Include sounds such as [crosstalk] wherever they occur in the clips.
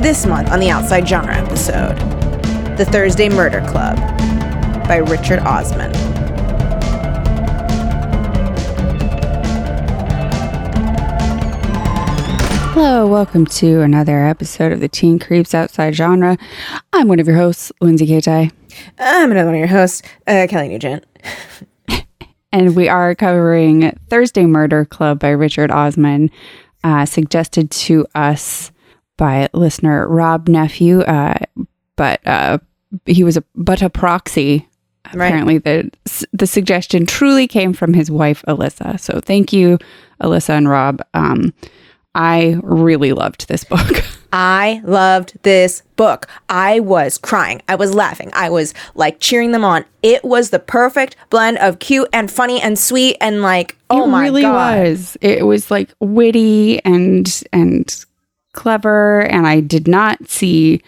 This month on the Outside Genre episode The Thursday Murder Club by Richard Osman. Hello, welcome to another episode of the Teen Creeps Outside Genre. I'm one of your hosts, Lindsay Katai, I'm another one of your hosts, uh, Kelly Nugent. [laughs] and we are covering Thursday Murder Club by Richard Osman, uh, suggested to us by listener Rob Nephew, uh, but uh, he was a but a proxy. Right. Apparently, the the suggestion truly came from his wife Alissa. So thank you, Alissa and Rob. Um, I really loved this book. [laughs] I loved this book. I was crying. I was laughing. I was like cheering them on. It was the perfect blend of cute and funny and sweet and like, oh it my really god. was. It was like witty and and clever, and I did not see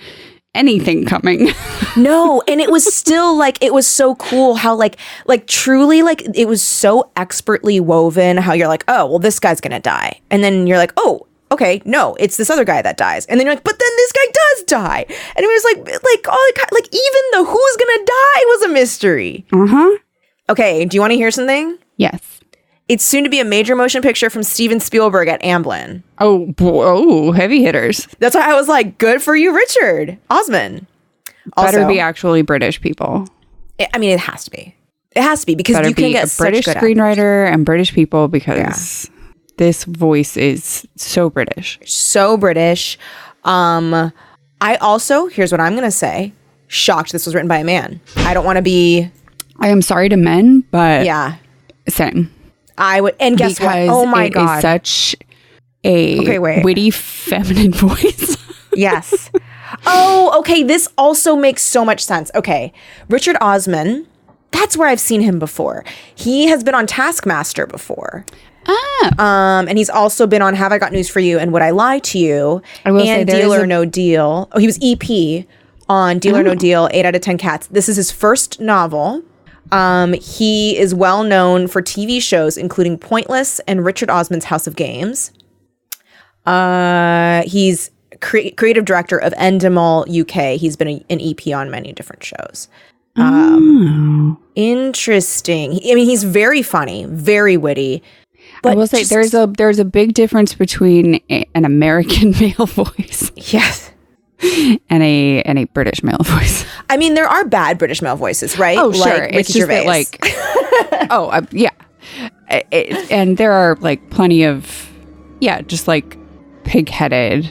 anything coming. [laughs] No, and it was still like it was so cool how like like truly like it was so expertly woven how you're like, "Oh, well this guy's going to die." And then you're like, "Oh, okay, no, it's this other guy that dies." And then you're like, "But then this guy does die." And it was like like all the like even the who's going to die was a mystery. uh huh. Okay, do you want to hear something? Yes. It's soon to be a major motion picture from Steven Spielberg at Amblin. Oh, oh, heavy hitters. That's why I was like, "Good for you, Richard Osman." Better be actually British people. I- I mean, it has to be. It has to be because Better you can be get a British good actors. screenwriter and British people because this voice is so British. so British. Um, I also here's what I'm gonna say. Shocked this was written by a man. I don't want to be. I am sorry to men, but Yeah, same. I would. And guess because what? Oh my god. such a Okay, wait. witty feminine [laughs] voice. yes. Oh, okay. This also makes so much sense. Okay, Richard Osman. That's where I've seen him before. He has been on Taskmaster before. ah, Um, and he's also been on Have I Got News for You and Would I Lie to You I will and there Deal or a- No Deal. Oh, he was EP on Deal or No Deal, 8 out of 10 cats. This is his first novel. Um, he is well known for TV shows including Pointless and Richard Osman's House of Games. Uh, he's cre- creative director of Endemol UK. He's been a, an EP on many different shows. Um, Interesting. I mean, he's very funny, very witty. But I will say just- there's a there's a big difference between a, an American [laughs] male voice yes. And a and a British male [laughs] voice. I mean, there are bad British male voices, right? Oh, sure. Ricky it's just that, like, [laughs] oh, uh, yeah. I- it- and there are like plenty of, yeah, just like pig-headed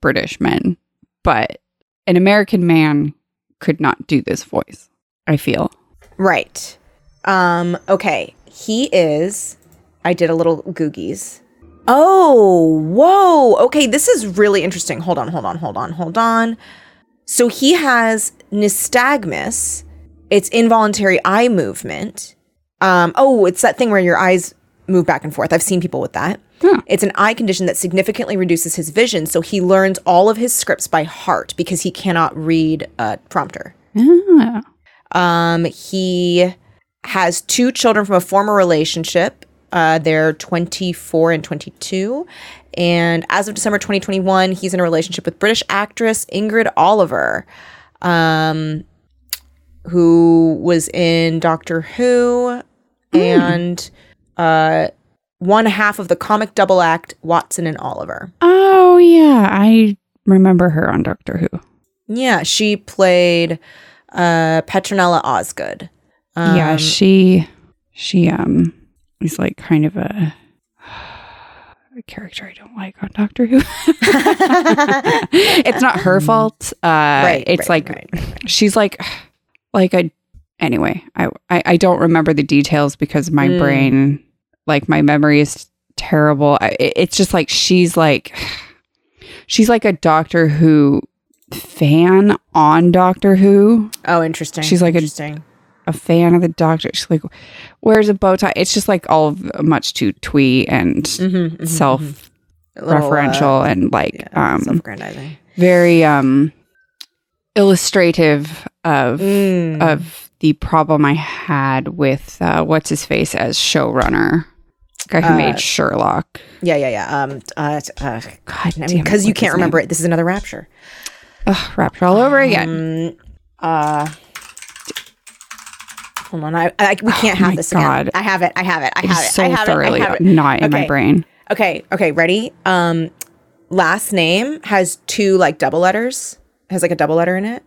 British men, but an American man could not do this voice. I feel. right. Um, okay. He is. I did a little googies. Oh, whoa. Okay, this is really interesting. Hold on, hold on, hold on, hold on. So he has nystagmus. It's involuntary eye movement. Um, oh, it's that thing where your eyes move back and forth. I've seen people with that. Huh. It's an eye condition that significantly reduces his vision, so he learns all of his scripts by heart because he cannot read a prompter. Ah. Um, he has two children from a former relationship. Uh, they're 24 and 22. And as of December 2021, he's in a relationship with British actress Ingrid Oliver, um, who was in Doctor Who and uh, one half of the comic double act Watson and Oliver. Oh yeah, I remember her on Doctor Who. Yeah, she played uh, Petronella Osgood. yeah, Um, she she um is like kind of a, a character I don't like on Doctor Who. it's not her [laughs] fault. Uh Right, it's right, like right, she's like like a anyway, I, I I don't remember the details because my Mm. brain like my memory is terrible. I, it- it's just like she's like she's like a Doctor Who fan on Doctor Who. Oh, interesting. She's like interesting. a fan of the doctor. She's like, wears a bow tie. It's just like all much too twee and Mhm, mhm, self mhm. A little, uh, referential and like yeah, um very um illustrative of Mm. of the problem I had with uh, what's his face as showrunner. Guy who made Sherlock. Yeah, yeah, yeah. Um, uh, uh, God, I mean, because you can't remember name? it. This is another Rapture. Ugh, Rapture all over again. Uh, hold on. I, I we can't have Oh my this God. again. I have it. I have it. I have it. so I have thoroughly it. I have it. not in my brain. Okay. Okay. Ready? Um, last name has two like double letters. Has like a double letter in it.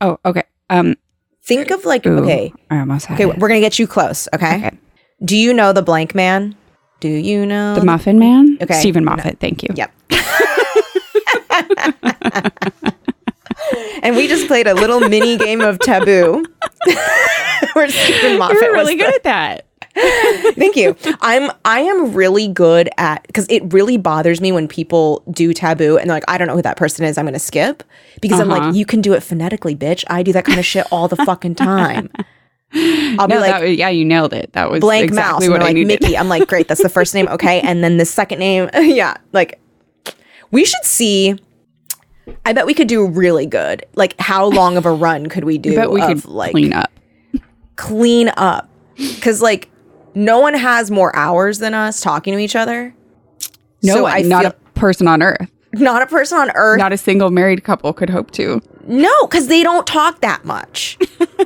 Oh, okay. Um, Think of like ooh, okay. I almost had Okay, it. we're gonna get you close. Okay? Okay. Do you know the blank man? Do you know The Muffin Man. Okay. Steven Moffat. Thank you. Yep. [laughs] [laughs] and we just played a little mini game of taboo. Where Steven Moffat You're really good at that. [laughs] Thank you. I'm I am really good at because it really bothers me when people do taboo and they're like, I don't know who that person is. I'm gonna skip because I'm Uh-huh. like, you can do it phonetically, bitch. I do that kind of shit all the fucking time. [laughs] I'll be like, was, yeah, you nailed it. That was blank exactly mouse. What I like needed. Mickey. I'm like, great, that's the first [laughs] name. Okay. And then the second name, yeah. Like we should see. I bet we could do really good. Like how long of a run could we do? But we of, could like clean up. clean up. Cause like no one has more hours than us talking to each other. No So I not feel- a person on earth, Not a person on earth. not a single married couple could hope to. no, because they don't talk that much. [laughs]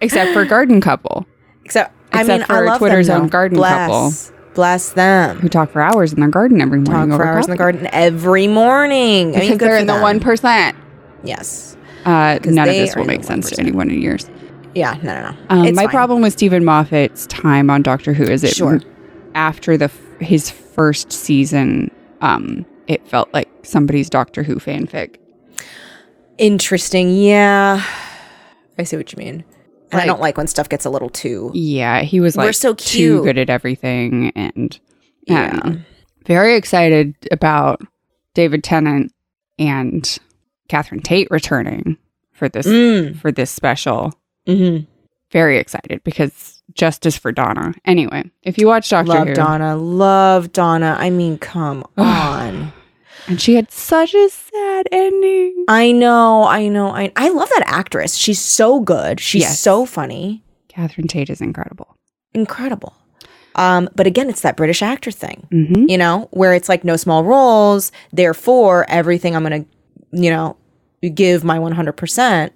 Except for garden couple Except, I mean, for I love Twitter's them, own garden bless, Bless them. who talk for hours in their garden every morning. Talk for over hours in the garden every morning. I because mean, they're in the one percent. Yes. Uh, none of this will make sense to anyone in years. Yeah. No. No. No. Um, my fine. problem with Steven Moffat's time on Doctor Who is it Sure. after the his first season, um, it felt like somebody's Doctor Who fanfic. Interesting. Yeah. I see what you mean. And I don't like when stuff gets a little too. Yeah, he was like We're like so too cute. good at everything, and Yeah. um, very excited about David Tennant and Catherine Tate returning for this Mm. for this special. Mm-hmm. Very excited because justice for Donna. Anyway, if you watch Doctor Love Who, Donna. Love Donna. I mean, come on. And she had such a sad ending. I know. I know. I I love that actress. She's so good. She's Yes. so funny. Catherine Tate is incredible. Incredible. Um, but again, it's that British actor thing. Mm-hmm. you know, where it's like no small roles, therefore everything I'm going to, you know, give my 100%.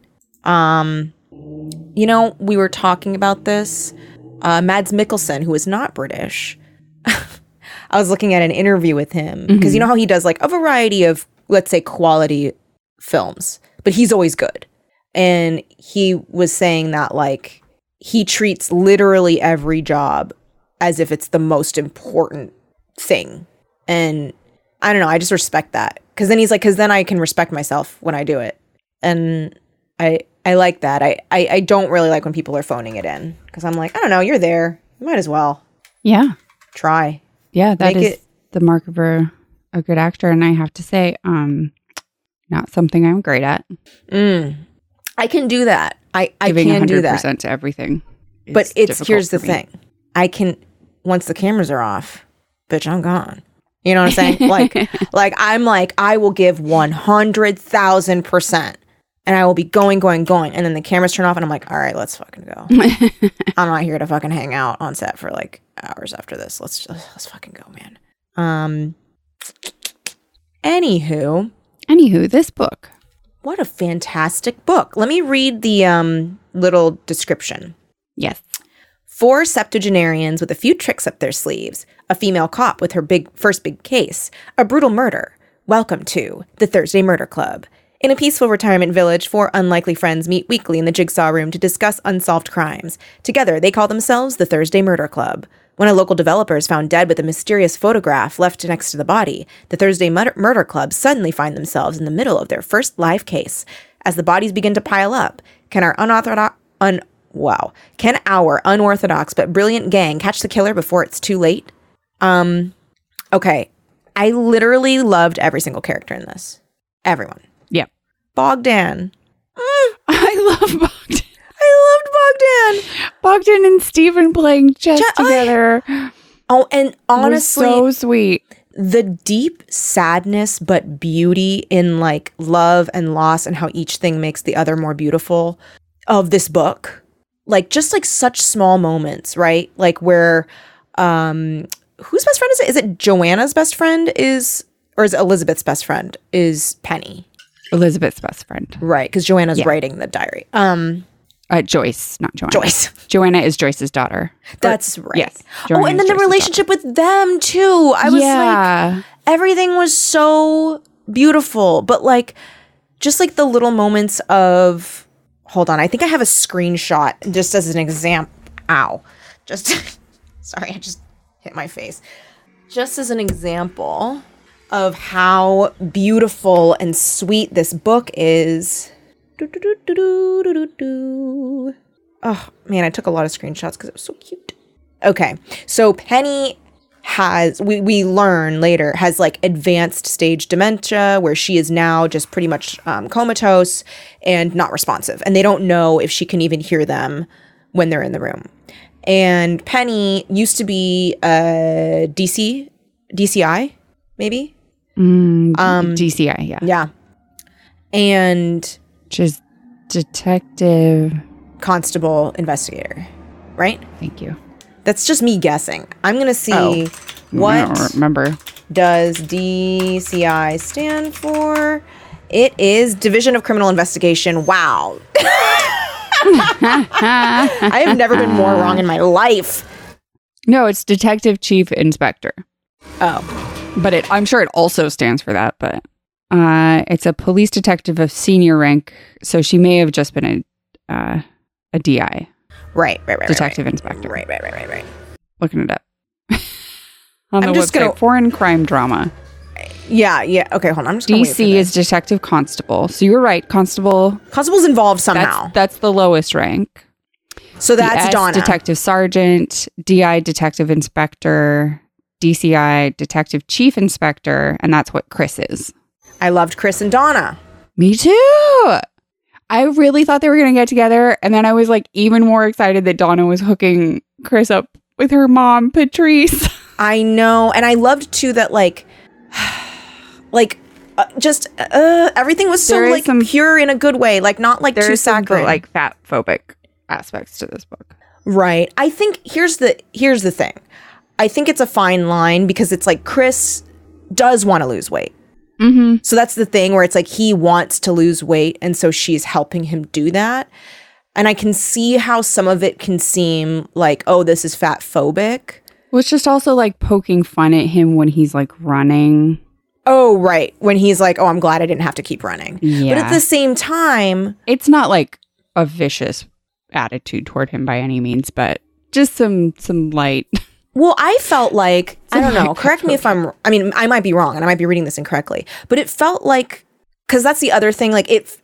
Um, you know, we were talking about this. Uh, Mads Mikkelsen, who is not British, I was looking at an interview with him because you mm-hmm. know how he does like a variety of, let's say, quality films, but he's always good. And he was saying that like he treats literally every job as if it's the most important thing. And I don't know, I just respect that. Cause then he's like, cause then I can respect myself when I do it. And I I like that. I, I, I don't really like when people are phoning it in. Cause I'm like, I don't know, you're there. You might as well Yeah, try. Yeah, that Make is it- the mark of a, a good actor, and I have to say, um, not something I'm great at. Mm. I can do that. I, I Giving can do 100% that. to everything. But it's here's the thing. I can once the cameras are off, bitch, I'm gone. You know what I'm saying? [laughs] like like I'm like, I will give one hundred thousand percent. And I will be going, going, going. And then the cameras turn off and I'm like, all right, let's fucking go. [laughs] I'm not here to fucking hang out on set for like hours after this. Let's just let's fucking go, man. Um anywho, Anywho, this book. what a fantastic book. Let me read the um little description. Yes. Four septuagenarians with a few tricks up their sleeves, a female cop with her big first big case, a brutal murder. Welcome to the Thursday Murder Club. In a peaceful retirement village, four unlikely friends meet weekly in the jigsaw room to discuss unsolved crimes. Together, they call themselves the Thursday Murder Club. When a local developer is found dead with a mysterious photograph left next to the body, the Thursday Murder, Murder Club suddenly find themselves in the middle of their first live case. As the bodies begin to pile up, can our unorthodox un wow can our unorthodox but brilliant gang catch the killer before it's too late? Um, okay, I literally loved every single character in this. Everyone. Yep. Bogdan. [laughs] I love Bogdan. I loved Bogdan. Bogdan and Steven playing chess Ja- I- together. Oh, and Honestly, honestly, so sweet. the deep sadness but beauty in like love and loss and how each thing makes the other more beautiful of this book like just like such small moments, right? Like where um whose best friend is it? Is it Joanna's best friend is or is it Elizabeth's best friend is Penny? Elizabeth's best friend. Right, because Joanna's Yeah. writing the diary. Um Uh, Joyce, not Joanna. Joyce. [laughs] Joanna is Joyce's daughter. That's right. yes, Oh, Joanna and is then the Joyce's relationship with them too. I was like yeah. everything was so beautiful but like just like the little moments of hold on i think i have a screenshot just as an example ow just [laughs] sorry i just hit my face just as an example of how beautiful and sweet this book is. Oh man i took a lot of screenshots because it was so cute. Okay so penny has we, we learn later has like advanced stage dementia where she is now just pretty much um, comatose and not responsive and they don't know if she can even hear them when they're in the room. And penny used to be a dc dci maybe um, DCI, yeah. yeah and Which is detective. constable investigator right Thank you. that's just me guessing i'm gonna see Oh. I what don't remember. does DCI stand for? It is Division of Criminal Investigation. Wow. [laughs] I have never been more wrong in my life. No, it's detective chief inspector. Oh, But it, I'm sure it also stands for that. But uh, it's a police detective of senior rank, so she may have just been a uh, a DI, right, right, right, right. detective inspector. Right, right, right, right, right. Looking it up [laughs] on the I'm just website. gonna- Foreign crime drama. Yeah, yeah. Okay, hold on. I'm just DC is detective constable. So you're right, constable. Constable's involved That's somehow. that's the lowest rank. so that's DS, Donna. detective sergeant, DI detective inspector, DCI detective chief inspector, and that's what Chris is. I loved Chris and Donna. Me too. I really thought they were going to get together. And then I was like even more excited that Donna was hooking Chris up with her mom, Patrice. [laughs] I know, and I loved too that like, [sighs] like, uh, just uh, everything was so like some- pure in a good way, like not like too saccharine. like fat phobic aspects to this book. Right. I think here's the here's the thing. I think it's a fine line because it's like Chris does want to lose weight. Mm-hmm. So that's the thing where it's like he wants to lose weight and so she's helping him do that. And I can see how some of it can seem like, oh, this is fat phobic. Well, it's just also like poking fun at him when he's like running. Oh, right. When he's like, oh, I'm glad I didn't have to keep running. Yeah. But at the same time, It's not like a vicious attitude toward him by any means, but just some some light. [laughs] Well, I felt like I don't know. Correct me if I'm. I mean, I might be wrong, and I might be reading this incorrectly. But it felt like because that's the other thing. Like it,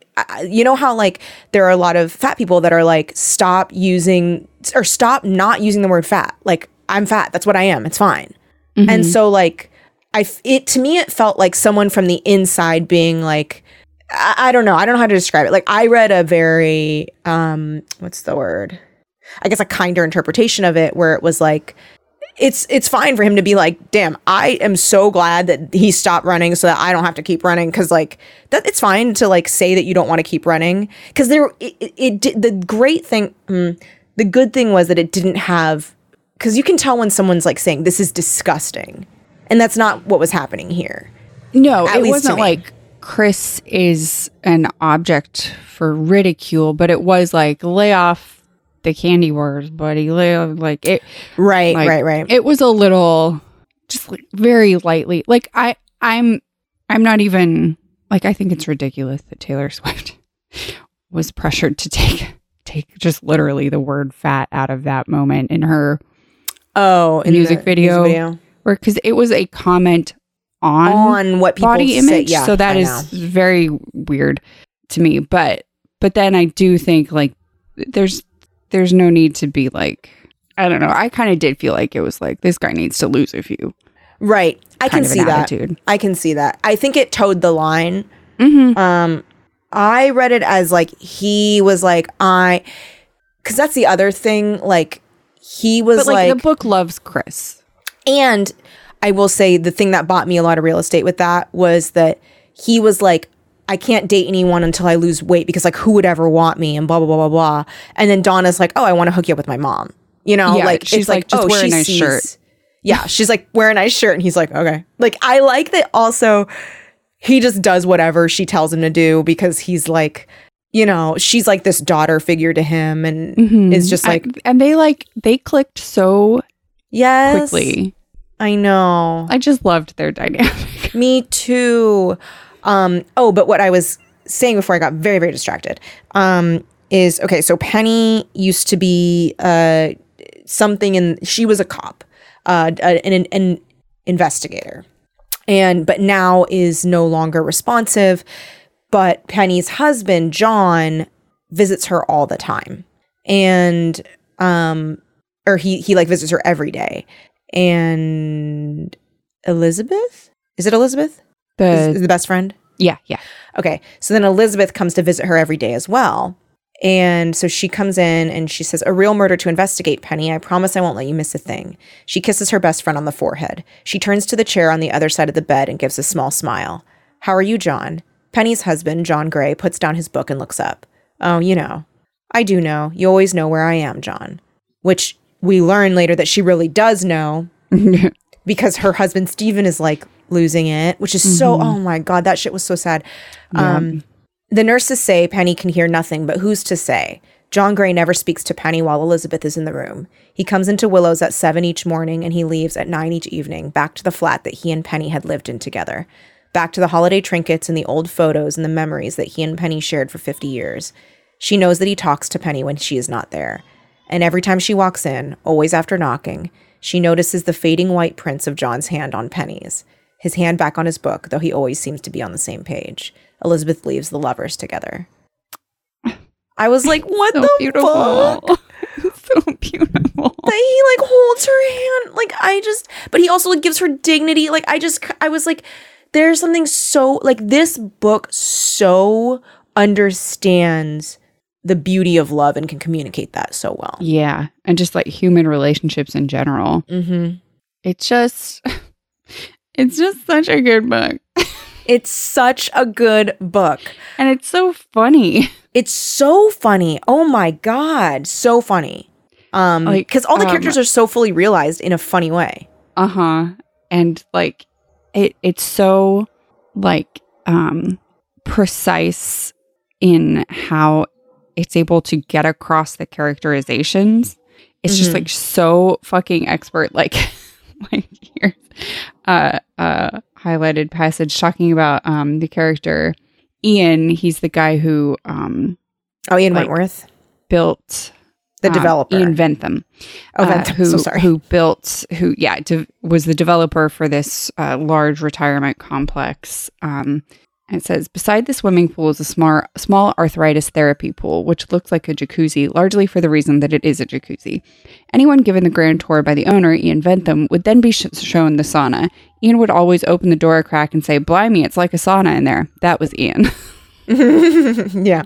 you know how like there are a lot of fat people that are like stop using or stop not using the word fat. Like I'm fat. That's what I am. It's fine. And so like I, it to me it felt like someone from the inside being like. I, I don't know. I don't know how to describe it. Like I read a very um what's the word? I guess a kinder interpretation of it where it was like it's it's fine for him to be like, damn, I am so glad that he stopped running so that I don't have to keep running. Because like that it's fine to like say that you don't want to keep running. Because there it, it, it did the great thing mm, the good thing was that it didn't have because you can tell when someone's like saying this is disgusting and that's not what was happening here. No, it wasn't like Chris is an object for ridicule, but it was like lay off the candy wars, buddy. Lay off, like it. right like, right right It was a little, just like very lightly. Like I, I'm, I'm not even like I think it's ridiculous that Taylor [laughs] Swift was pressured to take take just literally the word fat out of that moment in her oh in music the video. or because it was a comment on on what people body say- image. yeah, so that I is know. very weird to me. But but then I do think like there's there's no need to be like I don't know. I kind of did feel like it was like this guy needs to lose a few. right I can see that attitude. I can see that I think it towed the line Mm-hmm. Um, I read it as like he was like I, because that's the other thing. Like he was But like, like, the book loves Chris. and I will say the thing that bought me a lot of real estate with that was that he was like I can't date anyone until I lose weight because like who would ever want me and blah blah blah blah blah. And then Donna's like, oh, I want to hook you up with my mom. You know, Yeah, like she's it's like, like, just oh, wear a nice sees- shirt. Yeah, [laughs] she's like, wear a nice shirt, and he's like, okay. Like I like that. Also, he just does whatever she tells him to do because he's like, you know, she's like this daughter figure to him, and Mhm. it's just I- like, and they like they clicked so yes, quickly. I know. I just loved their dynamic. Me too. Um, oh, but what I was saying before I got very, very distracted um, is okay. So Penny used to be uh, something, and she was a cop, uh, an, an, an investigator, and but now is no longer responsive. But Penny's husband, John, visits her all the time, and um, or he he like visits her every day, and Elizabeth is it Elizabeth? Is, is The the best friend. yeah yeah Okay. So then Elizabeth comes to visit her every day as well. And so she comes in and she says, A real murder to investigate, Penny. I promise I won't let you miss a thing. She kisses her best friend on the forehead. She turns to the chair on the other side of the bed and gives a small smile. How are you, John? Penny's husband, John Gray, puts down his book and looks up. Oh, you know. I do know. You always know where I am, John. Which we learn later that she really does know [laughs] because her husband Stephen, is like losing it, which is so oh my god, that shit was so sad. Um the nurses say Penny can hear nothing, but who's to say? John Gray never speaks to Penny while Elizabeth is in the room. He comes into Willow's at seven each morning and he leaves at nine each evening, back to the flat that he and Penny had lived in together. Back to the holiday trinkets and the old photos and the memories that he and Penny shared for 50 years. She knows that he talks to Penny when she is not there. And every time she walks in, always after knocking, she notices the fading white prints of John's hand on Penny's, his hand back on his book, though he always seems to be on the same page. Elizabeth leaves the lovers together. I was like, [laughs] what so the beautiful fuck? [laughs] so beautiful That he like holds her hand. Like I just but he also like gives her dignity. Like I just I was like, there's something so like this book so understands the beauty of love and can communicate that so well. yeah and just like human relationships in general Mm-hmm. it's just [laughs] it's just such a good book It's such a good book. and it's so funny It's so funny. Oh my god, so funny. Um, Like, because all the um, characters are so fully realized in a funny way. uh-huh and like it it's so like um precise in how it's able to get across the characterizations it's just Mhm. like so fucking expert like [laughs] [laughs] like here's uh uh highlighted passage talking about um the character Ian he's the guy who um Oh, Ian like, Wentworth, built the um, developer. Ian Ventham oh, uh, who so sorry. who built who yeah de- was the developer for this uh, large retirement complex. Um, it says beside the swimming pool is a small small arthritis therapy pool, which looks like a jacuzzi, largely for the reason that it is a jacuzzi. Anyone given the grand tour by the owner, Ian Ventham, would then be sh- shown the sauna. Ian would always open the door a crack and say, "Blimey, it's like a sauna in there." That was Ian. [laughs] [laughs] yeah.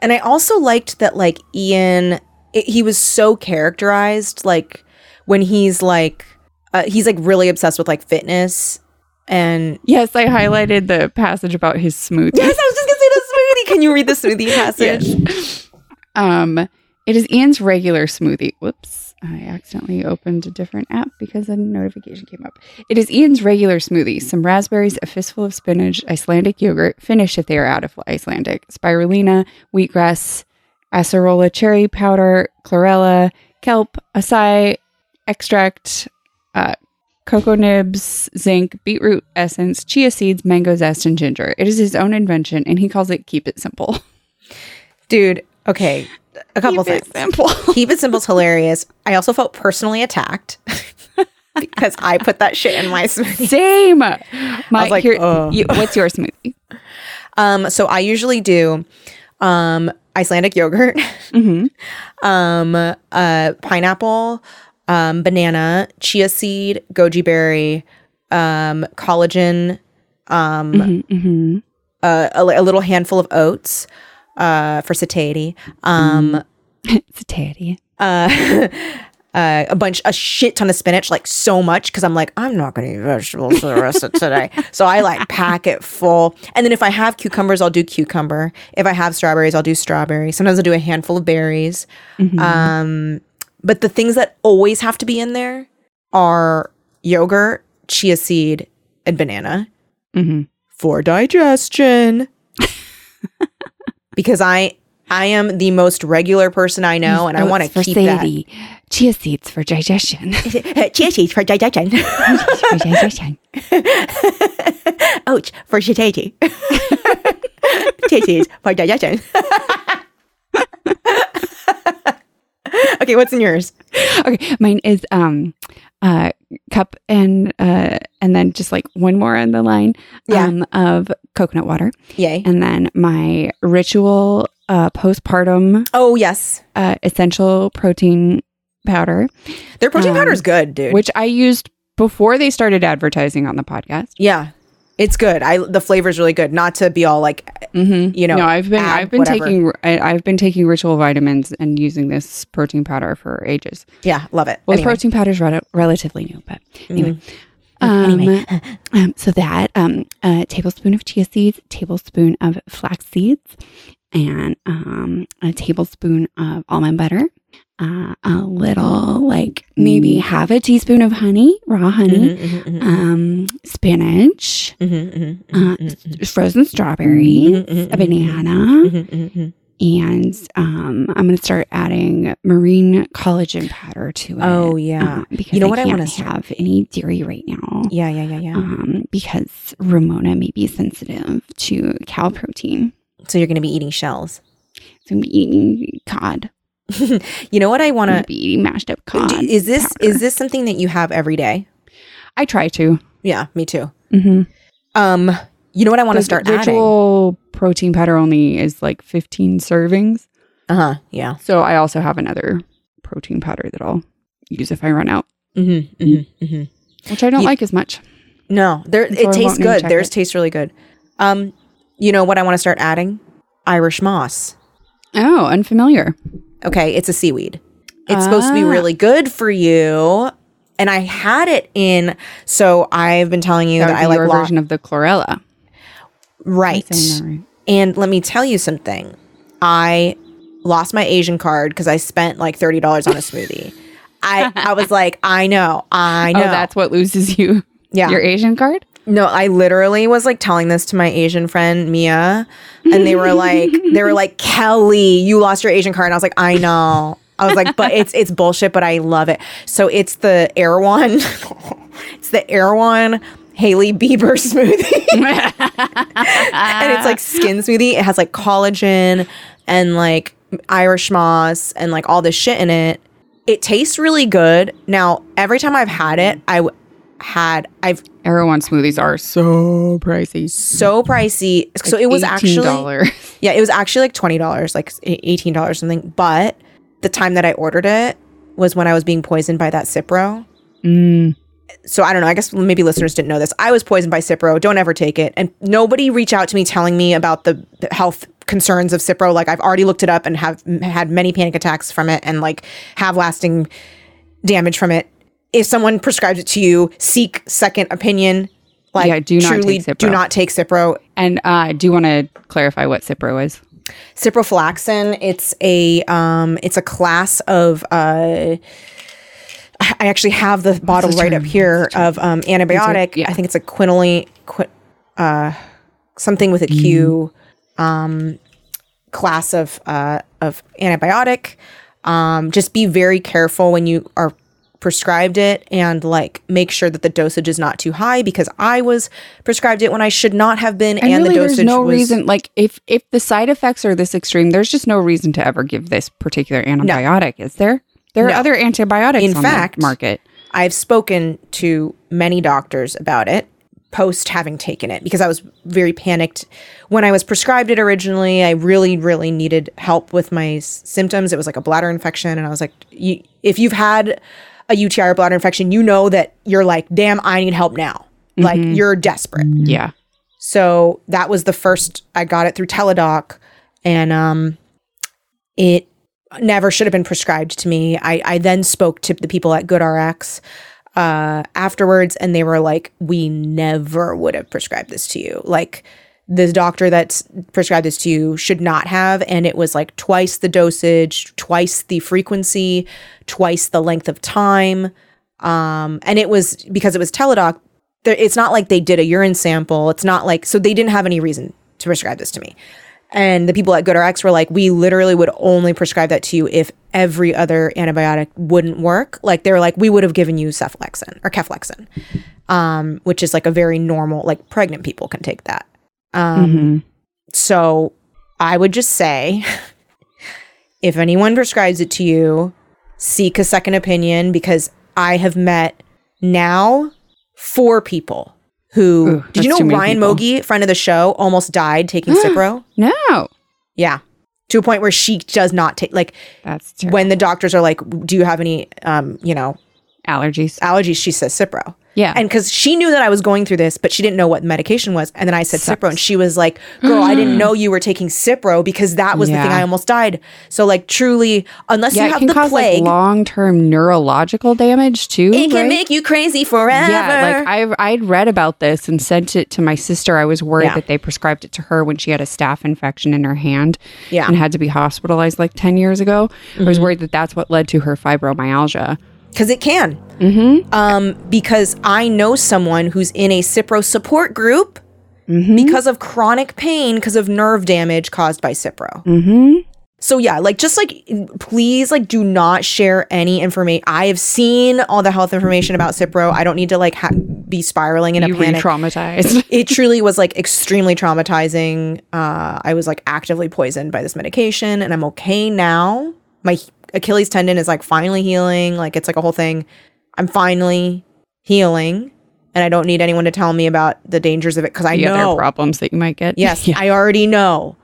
and I also liked that like Ian it, he was so characterized like when he's like uh, he's like really obsessed with like fitness and yes, I highlighted the passage about his smoothie. Yes, I was just going to say the smoothie. Can you read the smoothie [laughs] passage? Yes. Um, it is Ian's regular smoothie. Whoops. I accidentally opened a different app because a notification came up. It is Ian's regular smoothie. Some raspberries, a fistful of spinach, Icelandic yogurt, finished if they are out of Icelandic, spirulina, wheatgrass, acerola cherry powder, chlorella, kelp, acai extract, uh, cocoa nibs, zinc, beetroot essence, chia seeds, mango zest, and ginger. It is his own invention, and he calls it "Keep It Simple." Dude, okay. A couple [laughs] Keep things. it simple. Keep it simple's hilarious. I also felt personally attacked [laughs] because I put that shit in my smoothie. Same. My, was like, here, ugh. you, what's your smoothie? Um, so I usually do um Icelandic yogurt, hmm [laughs] um, uh, pineapple, um, banana, chia seed, goji berry, um, collagen, um, hmm uh, a, a little handful of oats, uh, for satiety, um, [laughs] It's a uh, [laughs] uh, a bunch, a shit ton of spinach, like so much, because I'm like, I'm not going to eat vegetables for the rest of [laughs] today. So I like pack it full. And then if I have cucumbers, I'll do cucumber. If I have strawberries, I'll do strawberry. Sometimes I'll do a handful of berries. Um, but the things that always have to be in there are yogurt, chia seed, and banana Mhm. for digestion. [laughs] because I I am the most regular person I know, and I want to keep that. [laughs] Chia seeds for digestion. Chia seeds for digestion. for [laughs] digestion. Ouch for satiety. Chia seeds for digestion. [laughs] okay, what's in yours? Okay, mine is um uh cup and uh and then just like one more on the line Yeah. um of coconut water Yay. and then my ritual uh postpartum Oh yes, uh essential protein powder their protein Um, powder is good, dude. which I used before they started advertising on the podcast. yeah, it's good. I the flavor is really good. Not to be all like Mm-hmm. you know. no, I've been I've been whatever. taking I, I've been taking ritual vitamins and using this protein powder for ages. Yeah, love it. Well, Anyway. Mm-hmm. the protein powder is rel- relatively new, but anyway. Um, um, so that um, a tablespoon of chia seeds, tablespoon of flax seeds, and um, a tablespoon of almond butter, uh, a little like maybe half a teaspoon of honey, raw honey, Mhm, mhm, mhm, um, spinach, uh, frozen strawberries, a banana, and um, I'm going to start adding marine collagen powder to it. Oh yeah. uh, because You know I what I can't wanna have any dairy right now. Yeah, yeah, yeah, yeah. Um, because Ramona may be sensitive to cow protein. so you're going to be eating shells. So I'm eating cod. [laughs] You know what I want gonna be eating mashed up cod. Is this powder. is this something that you have every day? I try to. Yeah, me too. Mm-hmm. Um, you know what I want to start adding? ritual protein powder only is like 15 servings. Uh huh. Yeah. So I also have another protein powder that I'll use if I run out, Mm-hmm, mm-hmm, mm-hmm. which I don't like as much. No, there So it tastes good. Theirs it. tastes really good. Um, you know what I want to start adding? Irish moss. Oh, unfamiliar. Okay, it's a seaweed. It's supposed to be Ah. really good for you. And I had it in. So I've been telling you That that, I like your lo- version of the chlorella. right. Right. And let me tell you something. I lost my Asian card because I spent like thirty dollars on a smoothie. I I was like, I know, I [laughs] know. Oh, that's what loses you. Yeah. Your Asian card? No, I literally was like telling this to my Asian friend Mia, and they were like, [laughs] they were like, Kelly, you lost your Asian card. And I was like, I know. I was like, but it's it's bullshit, but I love it. So it's the Erewhon, [laughs] it's the Erewhon Hailey Bieber smoothie, [laughs] and it's like skin smoothie. It has like collagen and like Irish moss and like all this shit in it. It tastes really good. Now, every time I've had it, I had I've Erewhon smoothies are so pricey. so pricey. So it was actually $18. [laughs] yeah, it was actually like twenty dollars, like eighteen dollars something. But the time that I ordered it was when I was being poisoned by that Cipro. Mm. So I don't know. I guess maybe listeners didn't know this. I was poisoned by Cipro. Don't ever take it. And nobody reach out to me telling me about the the health concerns of Cipro. Like I've already looked it up and have had many panic attacks from it and like have lasting damage from it. If someone prescribes it to you, seek second opinion. Like Yeah, do not truly take do not take Cipro. And uh, I do want to clarify what Cipro is. ciprofloxacin it's a um it's a class of uh I actually have the bottle the right up here of um antibiotic. yeah. I think it's a quinolone qui- uh something with a Q um class of uh of antibiotic. Um just be very careful when you are prescribed it and like make sure that the dosage is not too high because I was prescribed it when I should not have been and, And, really, the dosage there's no was reason. Like, if if the side effects are this extreme, there's just no reason to ever give this particular antibiotic, is there? There are No. other antibiotics In on fact- the market. I've spoken to many doctors about it post having taken it because I was very panicked when I was prescribed it originally. I really, really needed help with my s- symptoms. It was like a bladder infection, and I was like, if you've had a UTI or bladder infection, you know that you're like, damn, I need help now. Like you're desperate. Yeah. So that was the first I got it through Teladoc and um it never should have been prescribed to me. I, I then spoke to the people at GoodRx uh, afterwards, and they were like, "We never would have prescribed this to you. Like, the doctor that prescribed this to you should not have." And it was like twice the dosage, twice the frequency, twice the length of time. Um, and it was because it was Teladoc, it's not like they did a urine sample. It's not like so they didn't have any reason to prescribe this to me. And the people at GoodRx were like, we literally would only prescribe that to you if every other antibiotic wouldn't work. Like they were like, we would have given you cephalexin or cefalexin, um, which is like a very normal, like pregnant people can take that. Um, So I would just say, [laughs] if anyone prescribes it to you, seek a second opinion because I have met now four people who Ooh, did you know Ryan people. Mogi, friend of the show, almost died taking [gasps] Cipro? No, Yeah. To a point where she does not take like that's terrible. when the doctors are like, Do you have any um, you know, allergies. allergies? She says Cipro. Yeah, And because she knew that I was going through this, but she didn't know what medication was. And then I said Sucks. Cipro, and she was like, Girl, I didn't [gasps] know you were taking Cipro because that was the thing I almost died. So, like, truly, unless yeah, you have can the cause plague, like long-term neurological damage too. it can right? make you crazy forever. Yeah, like I've I'd read about this and sent it to my sister. I was worried Yeah. that they prescribed it to her when she had a staph infection in her hand Yeah. and had to be hospitalized like 10 years ago. I Mm-hmm. was worried that that's what led to her fibromyalgia. Because it can. Um, because I know someone who's in a Cipro support group because of chronic pain because of nerve damage caused by Cipro. Mhm. So yeah, like just like please like do not share any information. I have seen all the health information about Cipro. I don't need to like ha- be spiraling in You a panic. re-traumatized. [laughs] it truly was like extremely traumatizing. Uh, I was like actively poisoned by this medication, and I'm okay now. My Achilles tendon is like finally healing. Like it's like a whole thing. I'm finally healing, and I don't need anyone to tell me about the dangers of it because I the know. other problems that you might get. Yes, [laughs] yeah. I already know,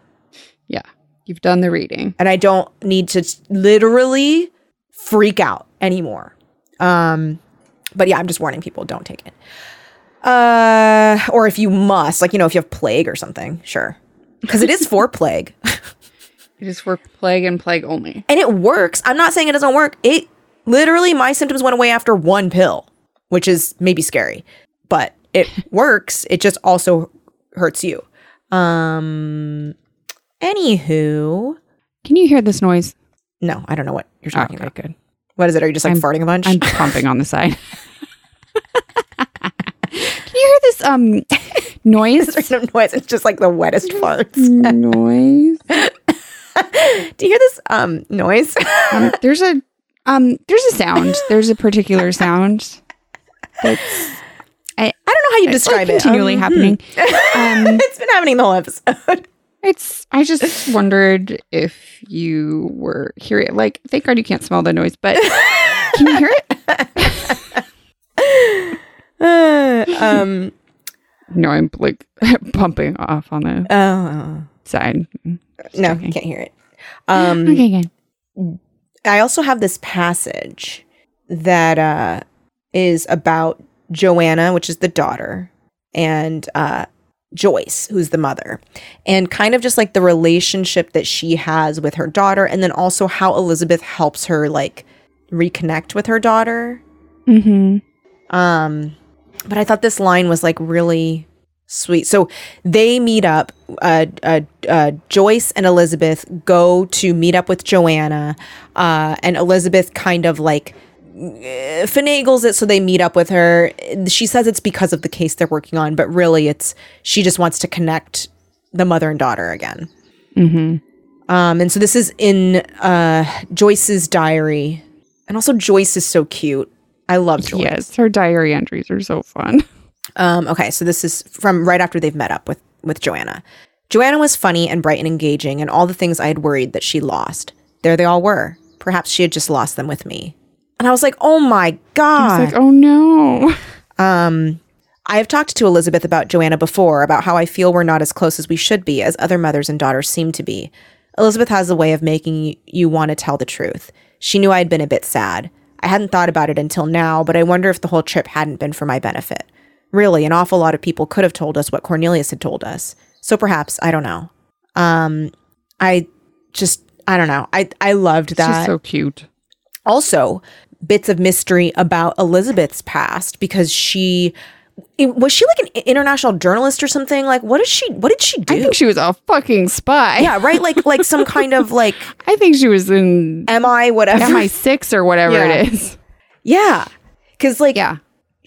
yeah. You've done the reading. and I don't need to literally freak out anymore. Um, but yeah, I'm just warning people: don't take it. Uh, or if you must, like you know, if you have plague or something, sure, because it is for plague. [laughs] It is for plague and plague only. and it works. I'm not saying it doesn't work. It literally my symptoms went away after one pill, which is maybe scary, but it [laughs] works. It just also hurts you. Um anywho, Can you hear this noise? no, I don't know what you're talking okay, about. good. What is it? Are you just like I'm- farting a bunch? I'm [laughs] pumping on the side. [laughs] Can you hear this um noise? Noise. It's just like the wettest farts. noise. [laughs] Do you hear this um noise? [laughs] Um, there's a um there's a sound. There's a particular [laughs] sound that's I don't know how you describe like, it. continually Um, happening. Um, it's been happening the whole episode. it's I just wondered if you were hearing like thank God you can't smell the noise, but can you hear it? Uh, um No, I'm like pumping off on the oh side. no, you can't hear it. Um Okay, good. I also have this passage that uh, is about Joanna, which is the daughter, and uh, Joyce, who's the mother, and kind of just like the relationship that she has with her daughter, and then also how Elizabeth helps her like reconnect with her daughter. Mm-hmm. Um, but I thought this line was like really sweet. So they meet up. Uh, uh, uh, Joyce and Elizabeth go to meet up with Joanna, uh, and Elizabeth kind of like eh, finagles it so they meet up with her. She says it's because of the case they're working on, but really it's she just wants to connect the mother and daughter again. Mm-hmm. Um, and so this is in uh, Joyce's diary, and also Joyce is so cute. I love Joyce. Yes, her diary entries are so fun. [laughs] Um, okay, so this is from right after they've met up with with Joanna. Joanna was funny and bright and engaging, and all the things I had worried that she lost. There they all were. Perhaps she had just lost them with me. And I was like, oh my god. Like, oh no. Um, I have talked to Elizabeth about Joanna before, about how I feel we're not as close as we should be, as other mothers and daughters seem to be. Elizabeth has a way of making you want to tell the truth. She knew I had been a bit sad. I hadn't thought about it until now, but I wonder if the whole trip hadn't been for my benefit. Really, an awful lot of people could have told us what Cornelius had told us. So perhaps, I don't know. Um, I just, I don't know. I I loved that. so cute. also, bits of mystery about Elizabeth's past because she it- was she like an international journalist or something? Like what did she what did she do? I think she was a fucking spy. yeah, right? Like like some kind of like [laughs] I think she was in MI whatever. MI6 or whatever Yeah. it is. Yeah. Cuz like Yeah.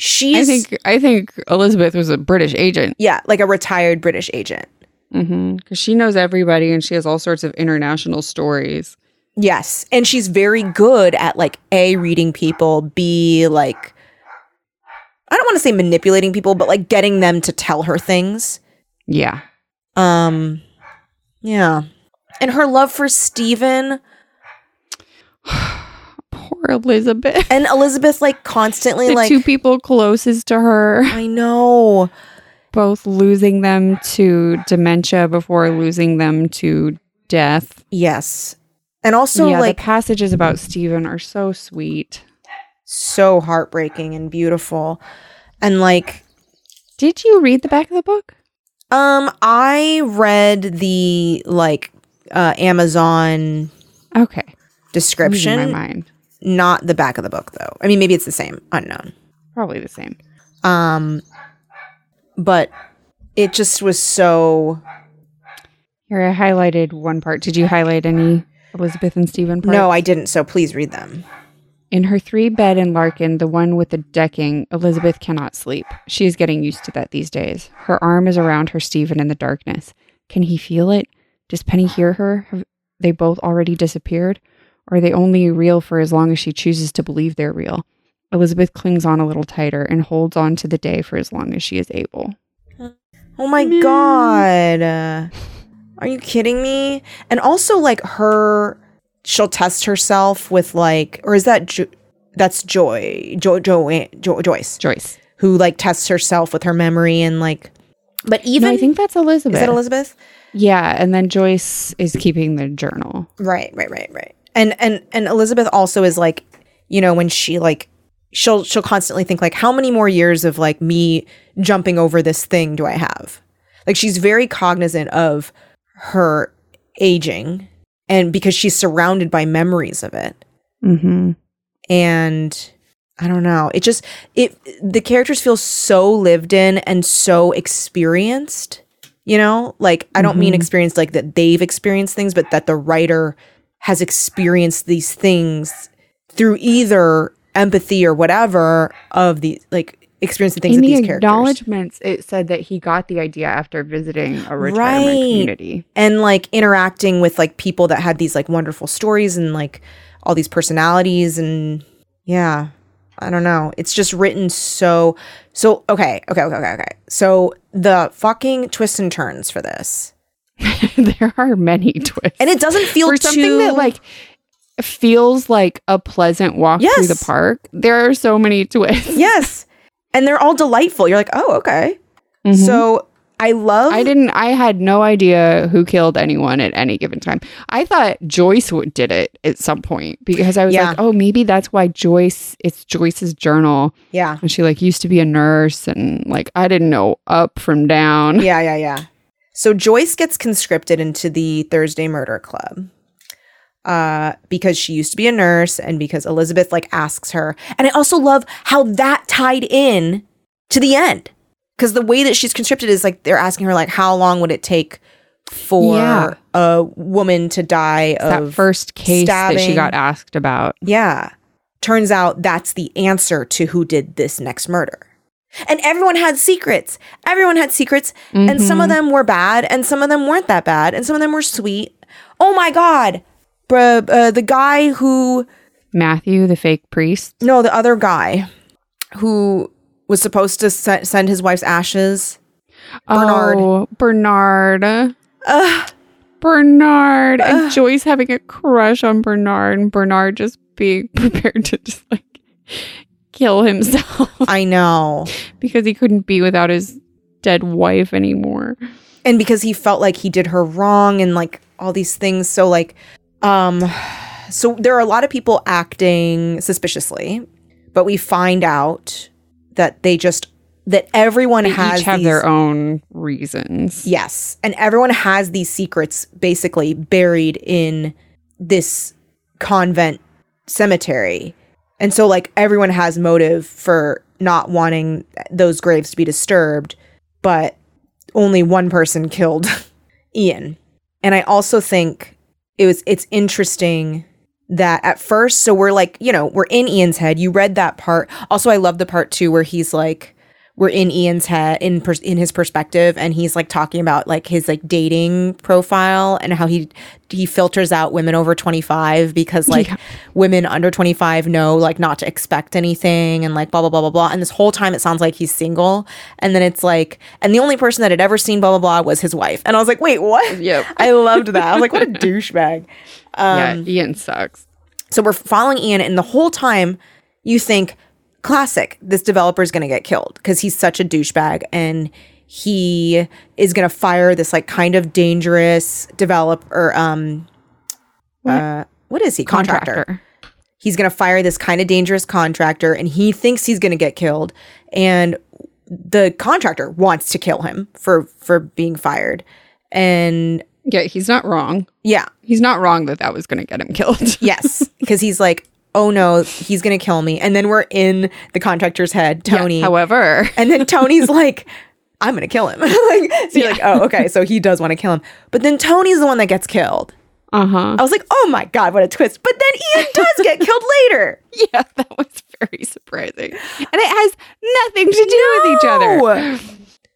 She's I think I think Elizabeth was a British agent. yeah, like a retired British agent. Mm-hmm. Because she knows everybody and she has all sorts of international stories. Yes. And she's very good at like A reading people, B like I don't want to say manipulating people, but like getting them to tell her things. Yeah. Um yeah. And her love for Stephen Poor Elizabeth. and Elizabeth like constantly the like two people closest to her, I know. both losing them to dementia before losing them to death. Yes. And also yeah, like the passages about Stephen are so sweet. so heartbreaking and beautiful. And like Did you read the back of the book? um I read the like uh Amazon Okay. Losing description, my mind. Not the back of the book though. I mean maybe it's the same, unknown. Probably the same. Um but it just was so Here, I highlighted one part. Did you highlight any Elizabeth and Stephen parts? No, I didn't, so please read them. In her three bed in Larkin, the one with the decking, Elizabeth cannot sleep. She is getting used to that these days. Her arm is around her Stephen in the darkness. Can he feel it? Does Penny hear her? Have they both already disappeared? Or are they only real for as long as she chooses to believe they're real? Elizabeth clings on a little tighter and holds on to the day for as long as she is able. Oh my Man. god. Uh, are you kidding me? And also like her she'll test herself with like or is that jo- that's Joy Joy Joy jo- Joyce Joyce. who like tests herself with her memory and like but even no, I think that's Elizabeth. is that Elizabeth? Yeah, and then Joyce is keeping the journal. Right, right, right, right. And and and Elizabeth also is like, you know, when she like she'll she'll constantly think like how many more years of like me jumping over this thing do I have? Like she's very cognizant of her aging and because she's surrounded by memories of it. Mm-hmm. And I don't know. It just it the characters feel so lived in and so experienced. You know, like I don't mean Mhm. experienced like that they've experienced things, but that the writer has experienced these things through either empathy or whatever of the like experiencing things In the these characters. acknowledgments, it said that he got the idea after visiting a retirement Right. community. and like interacting with like people that had these like wonderful stories and like all these personalities and yeah i don't know it's just written so so okay okay okay okay okay so the fucking twists and turns for this [laughs] there are many twists. and it doesn't feel for something too that like feels like a pleasant walk through the park, there are so many [laughs] twists. yes and they're all delightful you're like oh okay Mhm. so i love I didn't. I had no idea who killed anyone at any given time. I thought Joyce w- did it at some point because I was Yeah. like, oh, maybe that's why Joyce. It's Joyce's journal, yeah and she like used to be a nurse, and like I didn't know up from down. yeah yeah yeah so joyce gets conscripted into the thursday murder club uh because she used to be a nurse and because elizabeth like asks her and i also love how that tied in to the end because the way that she's conscripted is like they're asking her like how long would it take for Yeah. a woman to die that of first case that she got asked about. yeah turns out that's the answer to who did this next murder and everyone had secrets everyone had secrets and some of Mhm. them were bad and some of them weren't that bad and some of them were sweet oh my god Bruh, uh, the guy who Matthew, the fake priest. no the other guy who was supposed to se- send his wife's ashes Bernard. Oh, Bernard. Bernard. And Joyce having a crush on Bernard, and Bernard just being [laughs] prepared to just like kill himself [laughs] i know because he couldn't be without his dead wife anymore. and because he felt like he did her wrong and like all these things so like um so there are a lot of people acting suspiciously but we find out that they just that everyone They has each have these, their own reasons. yes and everyone has these secrets basically buried in this convent cemetery. And so like everyone has motive for not wanting those graves to be disturbed, but only one person killed [laughs] Ian. And I also think it was it's interesting that at first so we're like, you know, we're in Ian's head. You read that part. Also I love the part too where he's like we're in Ian's head in pers- in his perspective and he's like talking about like his like dating profile and how he he filters out women over 25 because like Yeah. women under 25 know like not to expect anything and like blah blah blah blah blah and this whole time it sounds like he's single and then it's like and the only person that had ever seen blah blah blah was his wife and I was like wait what Yep. [laughs] I loved that I was like what a [laughs] douchebag yeah, um, Ian sucks. so we're following Ian, and the whole time you think, classic, this developer is going to get killed because he's such a douchebag and he is going to fire this like kind of dangerous developer. Um, uh, what is he? Contractor. He's going to fire this kind of dangerous contractor, and he thinks he's going to get killed. And the contractor wants to kill him for for being fired. And Yeah, he's not wrong. yeah, He's not wrong that that was going to get him [laughs] killed. Yes, because he's like, oh no, he's gonna kill me. And then we're in the contractor's head, Tony. Yeah, however, and then [laughs] Tony's like, I'm gonna kill him. [laughs] like, so you're like, oh, okay, so he does want to kill him. But then Tony's the one that gets killed. uh huh. I was like, oh my god, what a twist. But then Ian does get [laughs] killed later. Yeah, that was very surprising, and it has nothing to do with each other.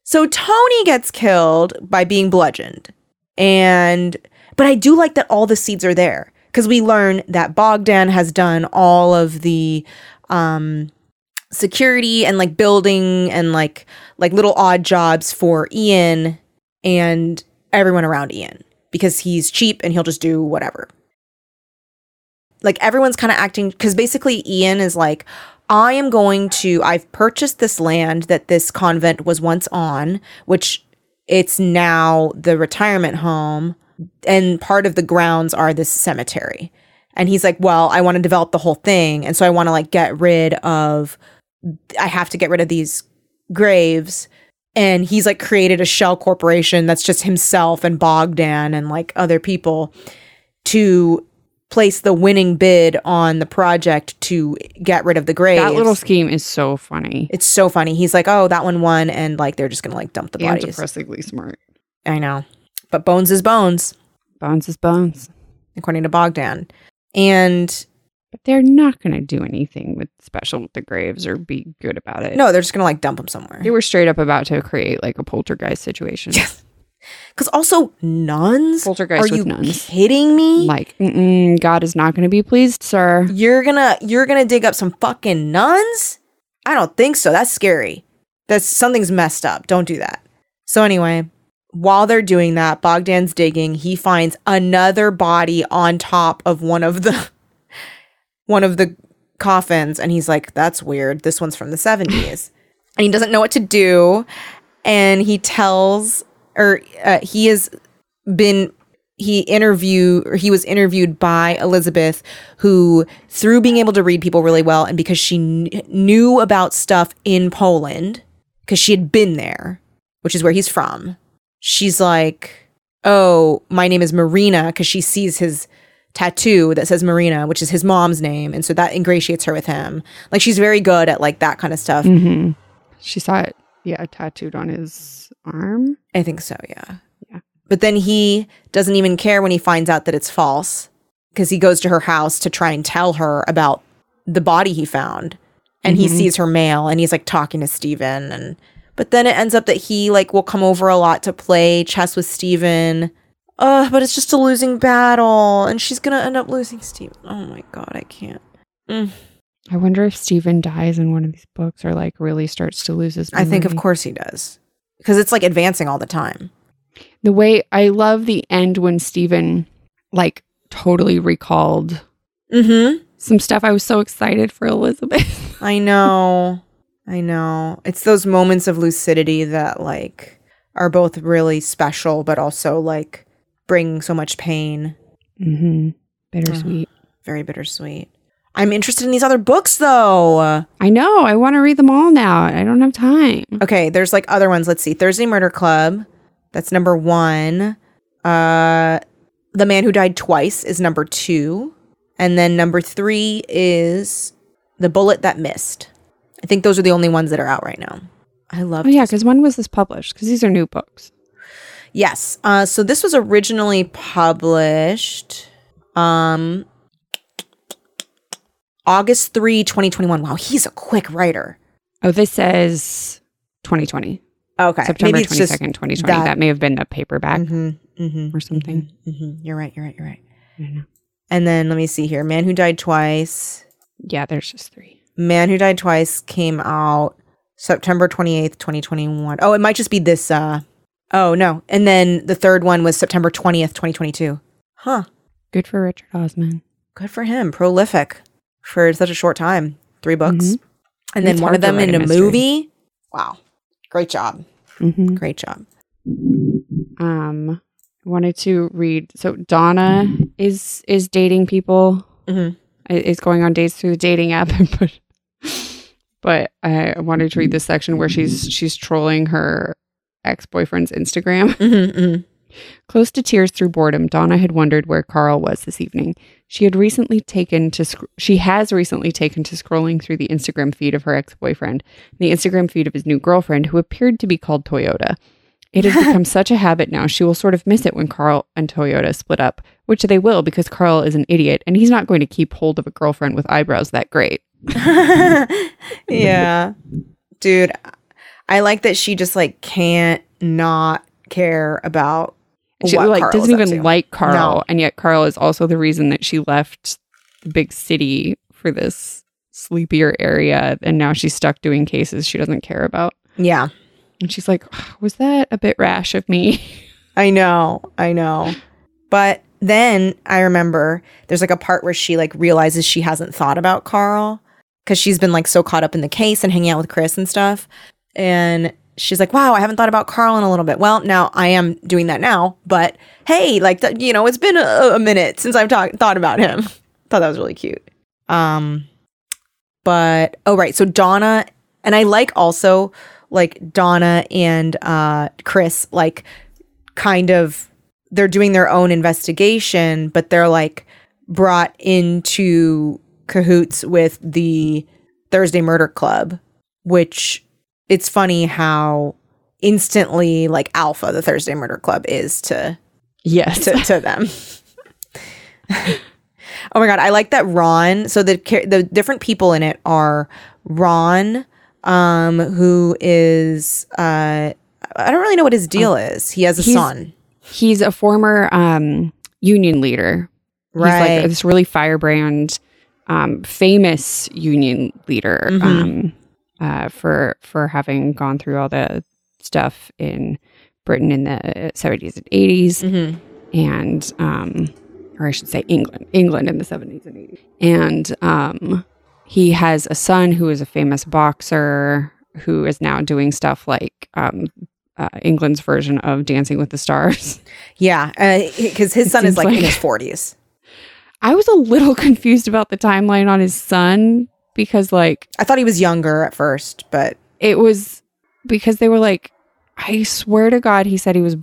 So Tony gets killed by being bludgeoned. And but I do like that all the seeds are there because we learn that Bogdan has done all of the um security and like building and like like little odd jobs for Ian and everyone around Ian because he's cheap and he'll just do whatever. Like everyone's kind of acting because basically Ian is like, I am going to, I've purchased this land that this convent was once on, which it's now the retirement home, and part of the grounds are this cemetery. And he's like, Well, I want to develop the whole thing. And so I want to like get rid of, I have to get rid of these graves. And he's like created a shell corporation that's just himself and Bogdan and like other people to place the winning bid on the project to get rid of the graves. That little scheme is so funny it's so funny. He's like, "Oh, that one won," and like they're just gonna like dump the and bodies. depressingly smart. I know, but bones is bones, Bones is bones, according to Bogdan. And but they're not going to do anything with special with the graves or be good about it. no, they're just gonna like dump them somewhere. they were straight up about to create like a poltergeist situation. [laughs] Because also nuns. Poltergeist Are you nuns. kidding me? Like, mm-mm, God is not going to be pleased, sir. you're gonna you're gonna dig up some fucking nuns? I don't think so. That's scary. That's something's messed up. Don't do that. So anyway, while they're doing that, Bogdan's digging. He finds another body on top of one of the [laughs] one of the coffins, and he's like, "That's weird. This one's from the '70s." [laughs] and he doesn't know what to do, and he tells, or uh, he has been he interview or he was interviewed by Elizabeth who through being able to read people really well and because she kn- knew about stuff in Poland because she had been there which is where he's from she's like oh my name is Marina because she sees his tattoo that says Marina which is his mom's name and so that ingratiates her with him like she's very good at like that kind of stuff Mm-hmm. She saw it, yeah, tattooed on his arm. I think so, yeah. Yeah. But then he doesn't even care when he finds out that it's false because he goes to her house to try and tell her about the body he found. And he Mhm. sees her mail and he's like talking to Stephen and but then it ends up that he like will come over a lot to play chess with Stephen. Uh, but it's just a losing battle and she's gonna end up losing Stephen. Oh my god, I can't. Mm. I wonder if Stephen dies in one of these books or like really starts to lose his. I think of course he does. Because it's like advancing all the time. the way I love the end when Stephen like totally recalled Mm-hmm. some stuff. I was so excited for Elizabeth. I know. [laughs] I know. It's those moments of lucidity that like are both really special but also like bring so much pain. mm-hmm. Bittersweet. Very bittersweet. I'm interested in these other books though. I know. I want to read them all now. I don't have time. Okay, there's like other ones. Let's see. Thursday Murder Club. That's number 1. Uh The Man Who Died Twice is number two. And then number three is The Bullet That Missed. I think those are the only ones that are out right now. I love Oh yeah, because when was this published? Because these are new books. Yes. Uh, so this was originally published um August 3, 2021. Wow, he's a quick writer. Oh, this says 2020, Okay. September Maybe it's just 22nd, 2020. that- That, may have been a paperback Mhm, mhm, or something. mhm. You're right, you're right, you're right. I don't know. And then let me see here. Man Who Died Twice. Yeah, there's just three. Man Who Died Twice came out September 28th, 2021. Oh, it might just be this uh Oh, no. And then the third one was September 20th, 2022. Huh. Good for Richard Osman. Good for him. Prolific for such a short time. Three books. Mhm. And then one of them in a a movie. Wow. Great job. hmm Great job. Um, wanted to read. So Donna is is dating people. Mhm. Is going on dates through the dating app, [laughs] but but I wanted to read this section where she's she's trolling her ex boyfriend's Instagram. Mm-hmm, mm-hmm. Close to tears through boredom, Donna had wondered where Carl was this evening. She had recently taken to sc- she has recently taken to scrolling through the Instagram feed of her ex-boyfriend, the Instagram feed of his new girlfriend who appeared to be called Toyota. It has [laughs] become such a habit now. She will sort of miss it when Carl and Toyota split up, which they will because Carl is an idiot and he's not going to keep hold of a girlfriend with eyebrows that great. [laughs] yeah. Dude, I like that she just like can't not care about She like Carl's doesn't even like Carl, No. and yet Carl is also the reason that she left the big city for this sleepier area, and now she's stuck doing cases she doesn't care about. Yeah. And she's like, "Was that a bit rash of me?" [laughs] I know. I know. But then I remember there's like a part where she like realizes she hasn't thought about Carl because she's been like so caught up in the case and hanging out with Chris and stuff. And she's like, wow, I haven't thought about Carl in a little bit. Well, now I am doing that now. But hey, like, th- you know, it's been a, a minute since I've talked thought about him. [laughs] Thought that was really cute. Um, but oh, right. So Donna, and I like also like Donna and uh, Chris, like, kind of they're doing their own investigation, but they're like brought into cahoots with the Thursday Murder Club, which it's funny how instantly like alpha the Thursday Murder Club is to yes, to, to them. [laughs] oh my god, I like that Ron. So the the different people in it are Ron, um, who is uh, I don't really know what his deal is. He has a He's- son, he's a former um, union leader. right? He's like this really firebrand, um, famous union leader Mhm. um, uh, for for having gone through all the stuff in Britain in the seventies and 80s Mhm. and um, or I should say England, England in the seventies and eighties, and um, he has a son who is a famous boxer who is now doing stuff like um, uh, England's version of Dancing with the Stars. Yeah, because his It son is seems like, in his forties. I was a little [laughs] confused about the timeline on his son because, like, I thought he was younger at first, but it was because they were like, I swear to God, he said he was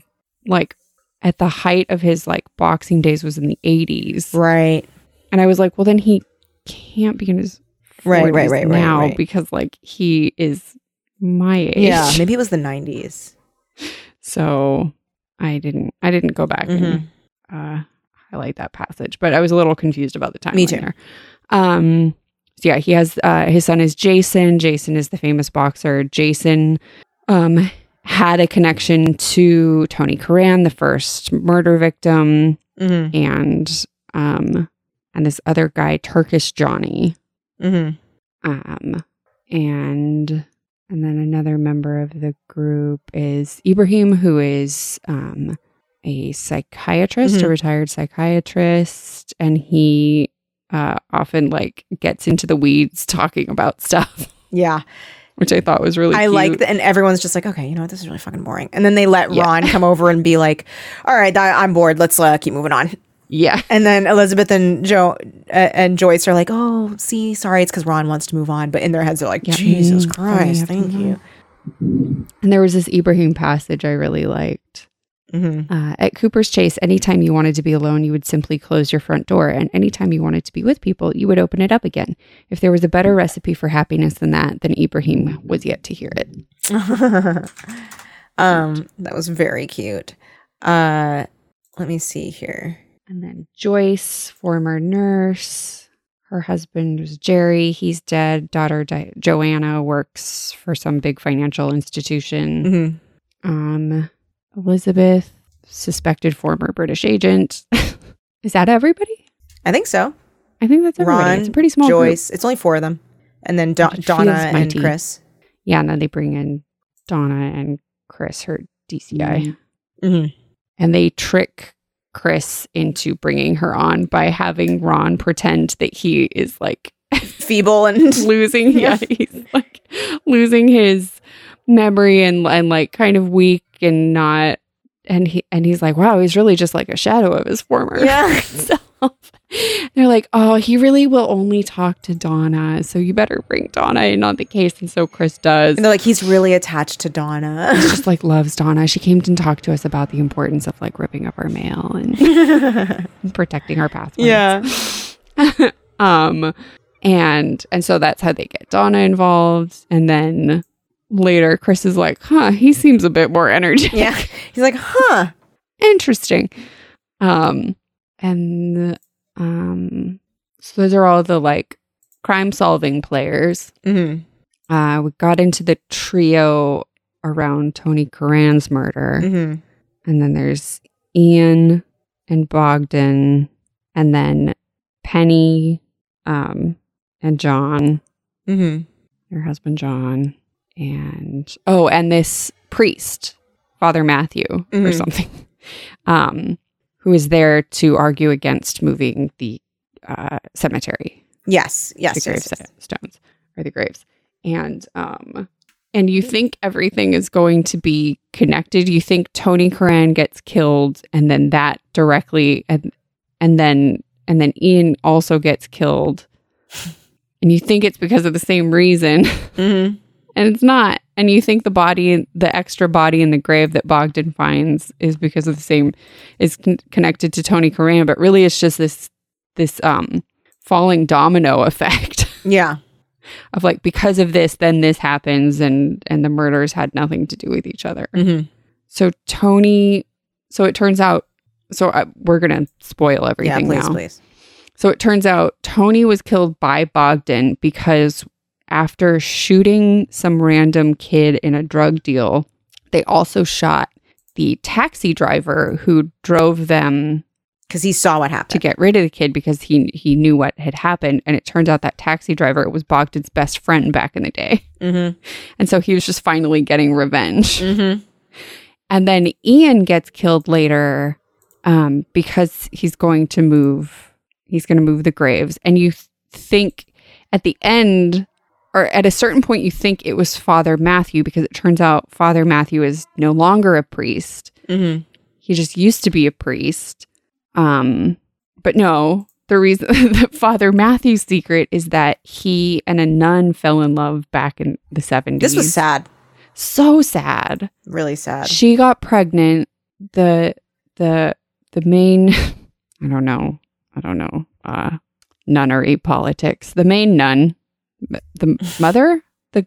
like at the height of his like boxing days was in the 80s. right, And I was like, well, then he can't be in his Right, 40s right, right, right, now right. because like he is my age. yeah, maybe it was the nineties. [laughs] So I didn't, I didn't go back Mhm. and uh, highlight that passage, but I was a little confused about the time. Me too. There. Um, so yeah, he has uh, his son is Jason. Jason is the famous boxer. Jason um, had a connection to Tony Curran, the first murder victim, Mm-hmm. and um, and this other guy, Turkish Johnny, Mm-hmm. um, and and then another member of the group is Ibrahim, who is um, a psychiatrist, a Mhm. retired psychiatrist, and he uh, often like gets into the weeds talking about stuff, [laughs] Yeah, which I thought was really. I cute. like that, and everyone's just like, okay, you know what, this is really fucking boring. And then they let Yeah. Ron come over and be like, all right, I'm bored. Let's uh, keep moving on. Yeah, And then Elizabeth and Joe uh, and Joyce are like, oh, see, sorry, it's because Ron wants to move on. But in their heads, they're like, Yeah. Jesus Mm, sorry, Christ, thank you. and there was this Ibrahim passage I really liked. Hmm Uh, at Cooper's Chase, anytime you wanted to be alone, you would simply close your front door. And anytime you wanted to be with people, you would open it up again. If there was a better recipe for happiness than that, then Ibrahim was yet to hear it. [laughs] um, that was very cute. Uh, let me see here. And then Joyce, former nurse, her husband was Jerry. He's dead. Daughter Di- Joanna works for some big financial institution. hmm Um, Elizabeth, suspected former British agent. [laughs] Is that everybody? I think so. I think that's everybody. Ron, it's a pretty small group. Joyce. It's only four of them, and then Do- Donna and mighty. Chris. Yeah, and then they bring in Donna and Chris, her DCI, hmm and they trick Chris into bringing her on by having Ron pretend that he is like [laughs] Feeble and [laughs] losing yeah, he's like losing his memory and and like kind of weak and not and he and he's like wow he's really just like a shadow of his former Yeah. [laughs] self they're like oh he really will only talk to donna so you better bring donna in on the case and so chris does And they're like, he's really attached to Donna. He just like loves donna she came to talk to us about the importance of like ripping up our mail and, [laughs] and protecting our passwords yeah. [laughs] um and and so that's how they get donna involved and then later chris is like huh he seems a bit more energetic. Yeah. He's like, huh. [laughs] interesting. Um and um so those are all the like crime solving players. Hmm uh we got into the trio around tony Curran's murder. Hmm and then there's Ian and Bogdan, and then Penny, um, and John, hmm her husband John, and oh, and this priest, Father Matthew, or Mhm. something, [laughs] um, who is there to argue against moving the uh, cemetery, Yes. Yes. the yes, yes. gravestones or the graves, and um, and you think everything is going to be connected. You think Tony Curran gets killed, and then that directly, and and then and then Ian also gets killed, and you think it's because of the same reason, [laughs] Mhm. And it's not. And you think the body, the extra body in the grave that Bogdan finds, is because of the same, is con- connected to Tony Curran, but really it's just this this um falling domino [laughs] effect Yeah. of like because of this then this happens and and the murders had nothing to do with each other hmm so tony so it turns out so I, we're gonna spoil Yeah. everything Please, now please. so it turns out tony was killed by bogdan because after shooting some random kid in a drug deal they also shot the taxi driver who drove them Because he saw what happened. to get rid of the kid because he he knew what had happened. And it turns out that taxi driver was Bogdan's best friend back in the day. Mm-hmm. and so he was just finally getting revenge. Mm-hmm. and then Ian gets killed later um, because he's going to move he's going to move the graves. And you th- think at the end or at a certain point you think it was Father Matthew because it turns out Father Matthew is no longer a priest Mm-hmm. he just used to be a priest. Um, but no, the reason [laughs] that Father Matthew's secret is that he and a nun fell in love back in the 70s. This was sad. so sad. Really sad. She got pregnant. The the the main [laughs] I don't know. I don't know. Uh nunnery politics. The main nun, the mother, the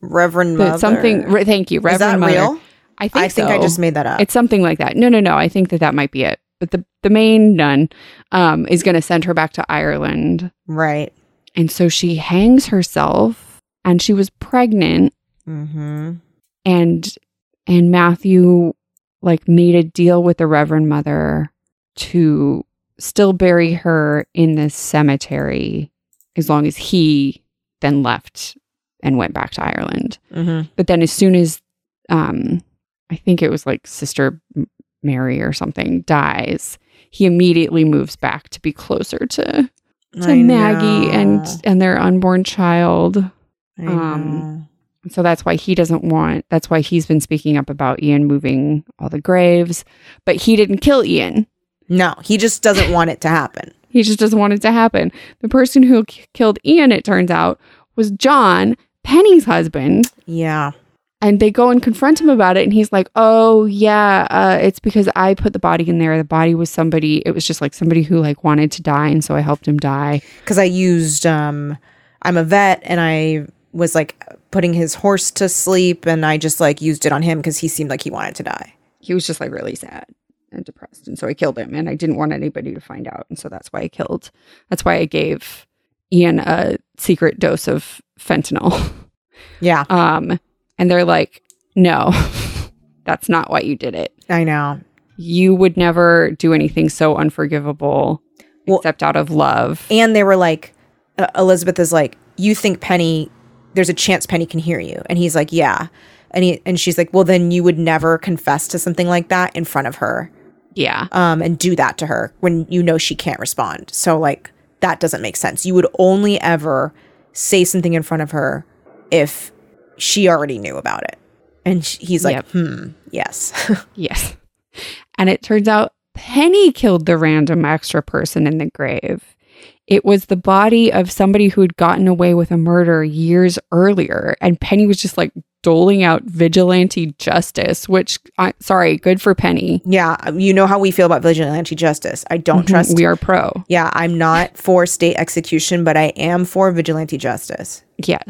Reverend the Mother. something. Re, thank you, Is Reverend that Mother. real? I think I think I just made that up. It's something like that. No, no, no. I think that that might be it. But the the main nun um, is going to send her back to Ireland, right. and so she hangs herself, and she was pregnant, Mm-hmm. and and Matthew like made a deal with the Reverend Mother to still bury her in this cemetery as long as he then left and went back to Ireland. Mm-hmm. But then as soon as um I think it was like Sister Mary or something dies, he immediately moves back to be closer to to Maggie and and their unborn child. um, So that's why he doesn't want that's why he's been speaking up about Ian moving all the graves, but he didn't kill Ian. no, he just doesn't want it to happen. He just doesn't want it to happen. The person who k- killed Ian it turns out was John, Penny's husband, Yeah. And they go and confront him about it. And he's like, oh, yeah, uh, it's because I put the body in there. The body was somebody, it was just like somebody who like wanted to die. And so I helped him die. because I used um I'm a vet and I was like putting his horse to sleep and I just like used it on him because he seemed like he wanted to die. He was just like really sad and depressed. And so I killed him. And I didn't want anybody to find out. And so that's why I killed. That's why I gave Ian a secret dose of fentanyl. [laughs] Yeah, Um, and they're like, no, [laughs] that's not why you did it. I know. You would never do anything so unforgivable Well- except out of love. And they were like, uh, Elizabeth is like, you think Penny? There's a chance Penny can hear you, and he's like, yeah, and he and she's like, well, then you would never confess to something like that in front of her, Yeah. um, and do that to her when you know she can't respond. So like that doesn't make sense. You would only ever say something in front of her if she already knew about it. And sh- he's like, Yep. hmm, yes. [laughs] Yes. And it turns out Penny killed the random extra person in the grave. It was the body of somebody who had gotten away with a murder years earlier. And Penny was just like doling out vigilante justice, which, I, sorry, good for Penny. yeah, you know how we feel about vigilante justice. I don't Mhm, trust. We are pro. yeah, I'm not for state execution, but I am for vigilante justice. Yes.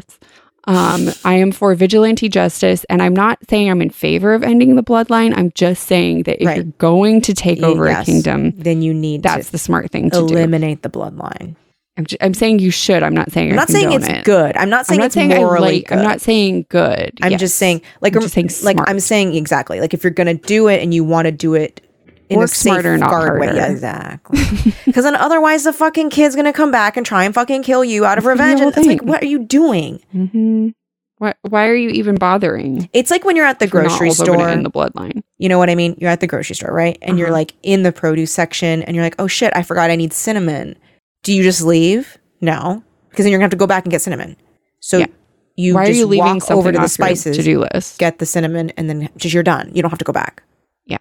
Um, I am for vigilante justice, and I'm not saying I'm in favor of ending the bloodline. I'm just saying that if Right. you're going to take over Yes. a kingdom, Then you need that's to the smart thing to do. eliminate the bloodline. I'm, ju- I'm saying you should. I'm not saying I'm not saying it's it. good. I'm not I'm saying not it's saying morally like. good. I'm not saying good. I'm Yes. just saying, like, I'm just saying like smart. I'm saying exactly. Like, if you're gonna do it and you want to do it in Work a smarter, not guard way, yeah, exactly. [laughs] Because then otherwise, the fucking kid's gonna come back and try and fucking kill you out of revenge. And it's like, what are you doing? Mhm. Why? Why are you even bothering? It's like when you're at the grocery store. in the bloodline. You know what I mean? You're at the grocery store, right? And you're Uh-huh. like in the produce section, and you're like, oh shit, I forgot I need cinnamon. Do you just leave? No, because then you're gonna have to go back and get cinnamon. So Yeah. you Why are just you leaving walk over to the spices, to-do list? get the cinnamon, and then just you're done. You don't have to go back. Yeah.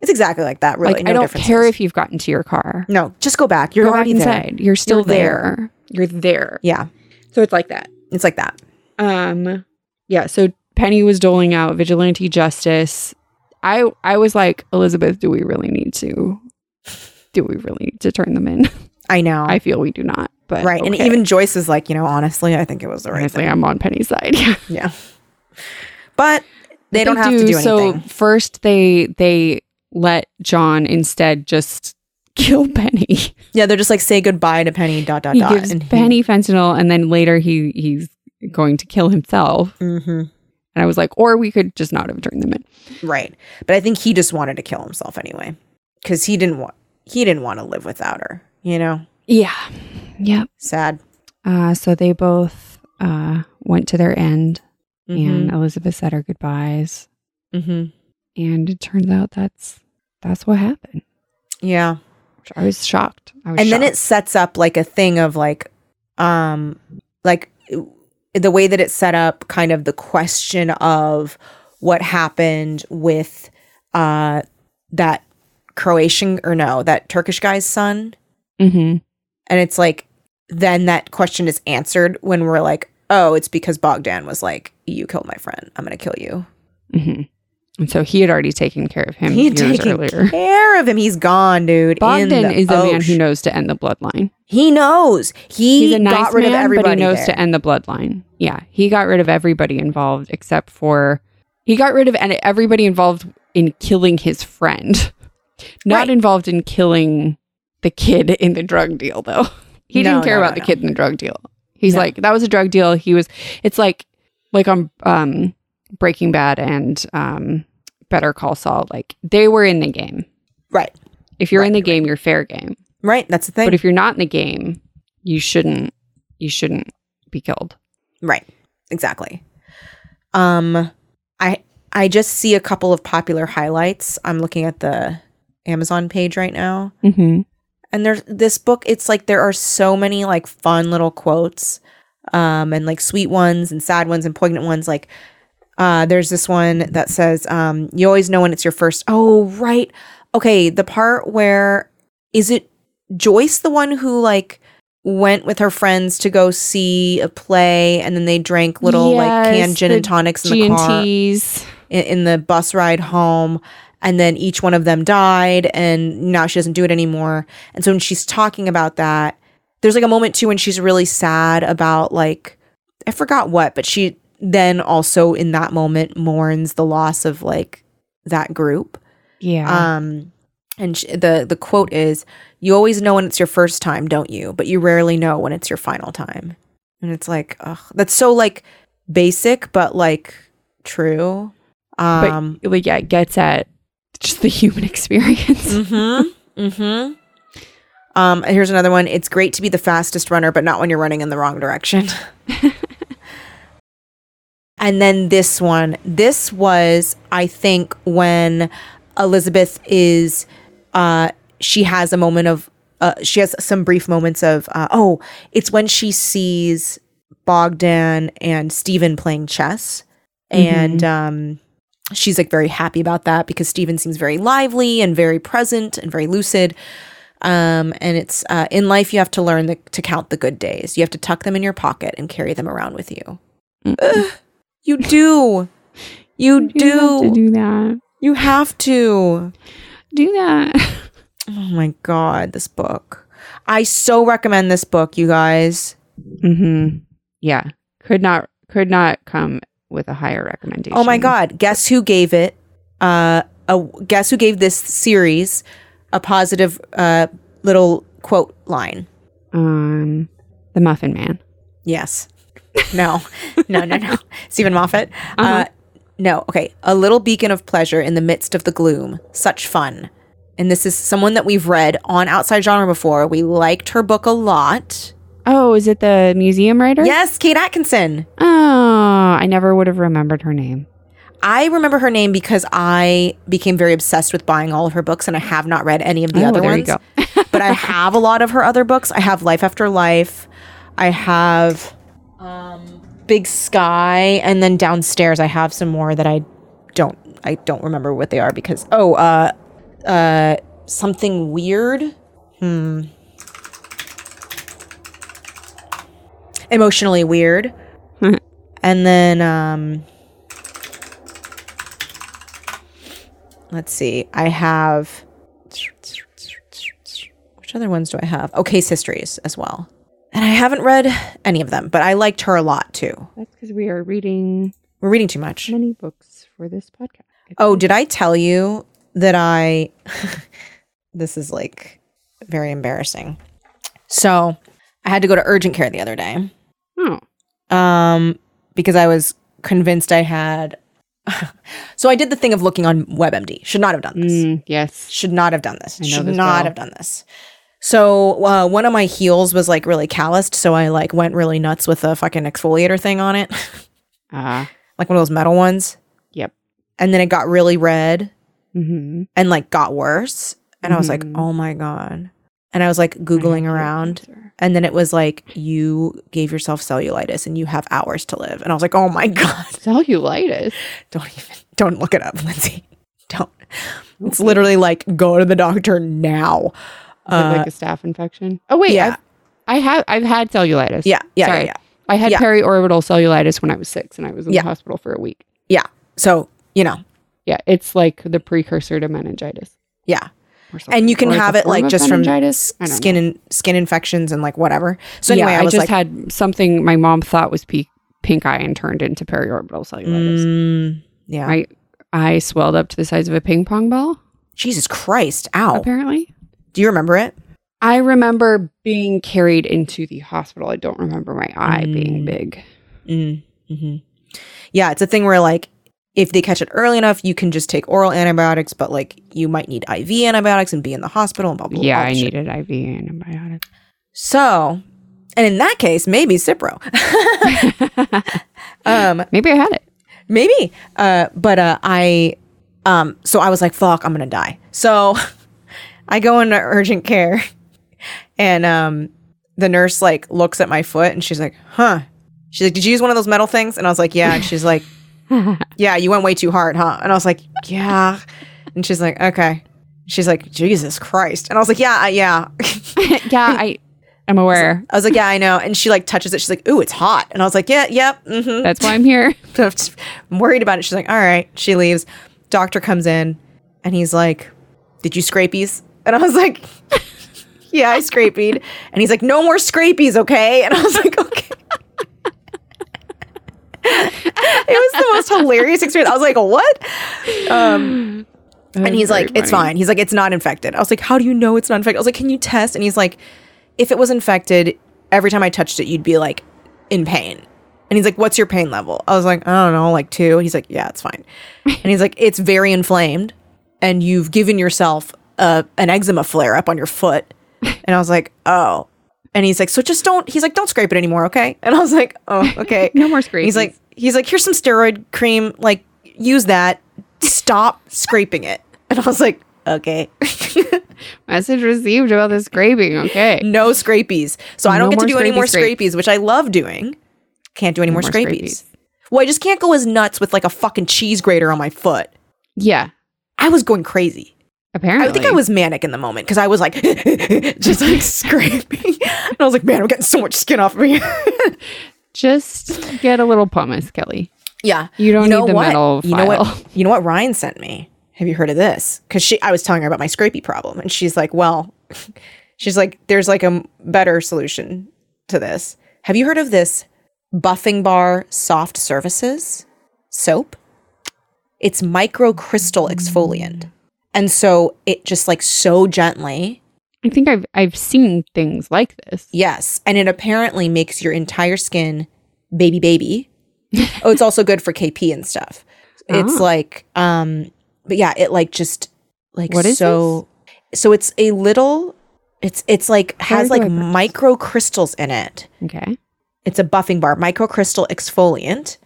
It's exactly like that. Really, like no I don't care if you've gotten to your car. No, just go back. You're Go back already there. inside. You're still You're there. there. You're there. Yeah, So it's like that. it's like that. Um, yeah. So Penny was doling out vigilante justice. I I was like, Elizabeth, do we really need to? Do we really need to turn them in? [laughs] I know. I feel we do not. But right, and even Joyce is like, you know, honestly, I think it was the right honestly, thing. I'm on Penny's side. [laughs] Yeah. Yeah, but they don't have to do anything. So first, they they let John instead just [laughs] kill Penny. yeah, they're just like say goodbye to Penny. Dot dot he dot. gives and he- Penny fentanyl, and then later he he's going to kill himself. Mhm. And I was like, or we could just not have turned them in. Right, but I think he just wanted to kill himself anyway because he didn't want he didn't want to live without her. You know, Yeah. Yep. sad. Uh, so they both uh, went to their end, and Mm-hmm. Elizabeth said her goodbyes. hmm And it turns out that's that's what happened. Yeah. I was shocked. I was and then it sets up like a thing of like um like the way that it's set up kind of the question of what happened with uh that croatian or no that turkish guy's son Mhm. and it's like then that question is answered when we're like oh it's because bogdan was like you killed my friend i'm gonna kill you Mhm. And so he had already taken care of him he had years taken earlier. care of him he's gone dude Bogdan the is a man who knows to end the bloodline. he knows he He's a nice got rid man, of everybody but he knows there. to end the bloodline. Yeah, he got rid of everybody involved except for he got rid of and everybody involved in killing his friend. Not Right. involved in killing the kid in the drug deal though. [laughs] He No, didn't care no, about no, the kid in the drug deal. He's like that was a drug deal. He was it's like like on um Breaking Bad and um Better Call Saul like they were in the game. right If you're in the game, you're fair game. right that's the thing But if you're not in the game, you shouldn't you shouldn't be killed. Right. Exactly. Um I I just see a couple of popular highlights. I'm looking at the Amazon page right now. Mm-hmm. And there's this book, it's like there are so many like fun little quotes. Um and like sweet ones and sad ones and poignant ones like uh there's this one that says um you always know when it's your first Oh, right. Okay, the part where is it Joyce the one who like went with her friends to go see a play and then they drank little like canned gin and tonics in the car in, in the bus ride home and then each one of them died and now she doesn't do it anymore. And so when she's talking about that there's like a moment too when she's really sad about like i forgot what but she then also in that moment mourns the loss of like that group. Yeah. um and sh- the the quote is you always know when it's your first time don't you? But you rarely know when it's your final time. And it's like ugh, that's so like basic but like true. Um but like, yeah, it gets at just the human [laughs] experience. Mm-hmm. Mm-hmm. Um, here's another one. It's great to be the fastest runner, but not when you're running in the wrong direction. [laughs] and then this one. This was, I think, when Elizabeth is uh she has a moment of uh she has some brief moments of uh oh, it's when she sees Bogdan and Stephen playing chess. And um she's like very happy about that because Stephen seems very lively and very present and very lucid. Um, and it's uh, in life you have to learn the, to count the good days. You have to tuck them in your pocket and carry them around with you. Ugh, you do. You do. You have to do that. You have to. Do that. [laughs] Oh my god, this book. I so recommend this book, you guys. mm-hmm. Yeah. Could not could not come with a higher recommendation. Oh my god, guess who gave it uh a guess who gave this series a positive uh little quote line. Um, the Muffin Man. Yes. No. no, no, no. [laughs] Steven Moffat. uh Uh-huh. no, okay. A little beacon of pleasure in the midst of the gloom. Such fun. And this is someone that we've read on Outside Genre before. We liked her book a lot. Oh, is it the museum writer? Yes, Kate Atkinson. Oh, I never would have remembered her name. I remember her name because I became very obsessed with buying all of her books and I have not read any of the Oh, other there you ones. go. [laughs] but I have a lot of her other books. I have Life After Life. I have um, Big Sky, and then downstairs I have some more that I don't I don't remember what they are because oh uh uh something weird. Hmm. Emotionally weird. [laughs] and then um let's see. I have which other ones do I have? Oh, Case Histories as well. And I haven't read any of them, but I liked her a lot too. That's because we are reading We're reading too much. many books for this podcast. Oh, did I tell you that I [laughs] this is like very embarrassing. So, I had to go to urgent care the other day. Oh, Um because I was convinced I had [laughs] So I did the thing of looking on WebMD. Should not have done this. mm, yes. Should not have done this. Should this not well. have done this. So uh, one of my heels was like really calloused, so I like went really nuts with a fucking exfoliator thing on it, Ah, [laughs] like one of those metal ones. Yep. And then it got really red mm-hmm. and like got worse, and I was like, Mhm. oh my god. And I was like googling around, and then it was like you gave yourself cellulitis and you have hours to live, and I was like, oh my [laughs] god, Cellulitis. don't even don't look it up, Lindsay. [laughs] Don't. It's literally like go to the doctor now. Uh, like a staph infection? Oh wait, yeah. I've, I have I've had cellulitis. yeah, yeah, Sorry. yeah, yeah. I had Yeah. periorbital cellulitis when I was six, and I was in Yeah. the hospital for a week. Yeah. So, you know, Yeah, it's like the precursor to meningitis. yeah. Or something. And you can Or have it like just from meningitis. I don't skin and skin infections and like whatever. So anyway, yeah, I was just like, had something my mom thought was pe- pink eye and turned into periorbital cellulitis. mm, yeah. My eye swelled up to the size of a ping pong ball. Jesus Christ. Ow. Apparently, Do you remember it? I remember being carried into the hospital. I don't remember my eye being Mm. big. Mm, hmm Yeah. It's a thing where like, if they catch it early enough, you can just take oral antibiotics, but like you might need IV antibiotics and be in the hospital and blah, blah, blah. yeah, all I shit. needed IV antibiotics. So, and in that case, maybe Cipro. [laughs] um, Maybe I had it. Maybe. Uh, but uh, I, um, so I was like, fuck, I'm gonna die. So [laughs] I go into urgent care, and um, the nurse like looks at my foot and she's like, huh. She's like, did you use one of those metal things? And I was like, yeah. And she's like, yeah, you went way too hard, huh? And I was like, yeah. And she's like, okay. She's like, Jesus Christ. And I was like, yeah, uh, yeah. [laughs] yeah, I I'm aware. I was like, yeah, I know. And she like touches it. She's like, ooh, it's hot. And I was like, yeah, yep. Mm-hmm. That's why I'm here. [laughs] I'm worried about it. She's like, all right. She leaves. Doctor comes in and he's like, did you scrapies? And I was like, [laughs] yeah, I scrapied. And he's like, no more scrapies, okay? And I was like, okay. It was the most hilarious experience. I was like, what? Um, and he's like, it's fine. He's like, it's not infected. I was like, how do you know it's not infected? I was like, can you test? And he's like, if it was infected, every time I touched it, you'd be like in pain. And he's like, what's your pain level? I was like, I don't know, like two. He's like, yeah, it's fine. And he's like, it's very inflamed and you've given yourself a, an eczema flare up on your foot. And I was like, oh. And he's like, so just don't, he's like, don't scrape it anymore, okay? And I was like, oh, [laughs] okay. No more scraping. He's like, he's like, here's some steroid cream, like, use that. Stop scraping it. And I was like, okay. [laughs] Message received about the scraping. Okay. no scrapies. So I don't No get to do any more scrape. scrapies, which I love doing. Can't do any more, more scrapies. scrapies. Well, I just can't go as nuts with like a fucking cheese grater on my foot. Yeah. I was going crazy. Apparently. I think I was manic in the moment because I was like, [laughs] just like [laughs] scraping. And I was like, man, I'm getting so much skin off of me. [laughs] Just get a little pumice, Kelly. yeah. You don't you know need the what? metal You know file. what? You know what Ryan sent me? Have you heard of this? Because she, I was telling her about my scrapey problem, and she's like, "Well, she's like, there's like a better solution to this. Have you heard of this Buffing Bar Soft Services soap? It's microcrystal exfoliant, and so it just like so gently I think I've I've seen things like this. Yes, and it apparently makes your entire skin baby baby. oh, it's also good for KP and stuff. It's Ah. like um but yeah, it like just like What is so so it's a little it's it's like has like do I purchase micro crystals in it. Okay. It's a buffing bar, microcrystal exfoliant,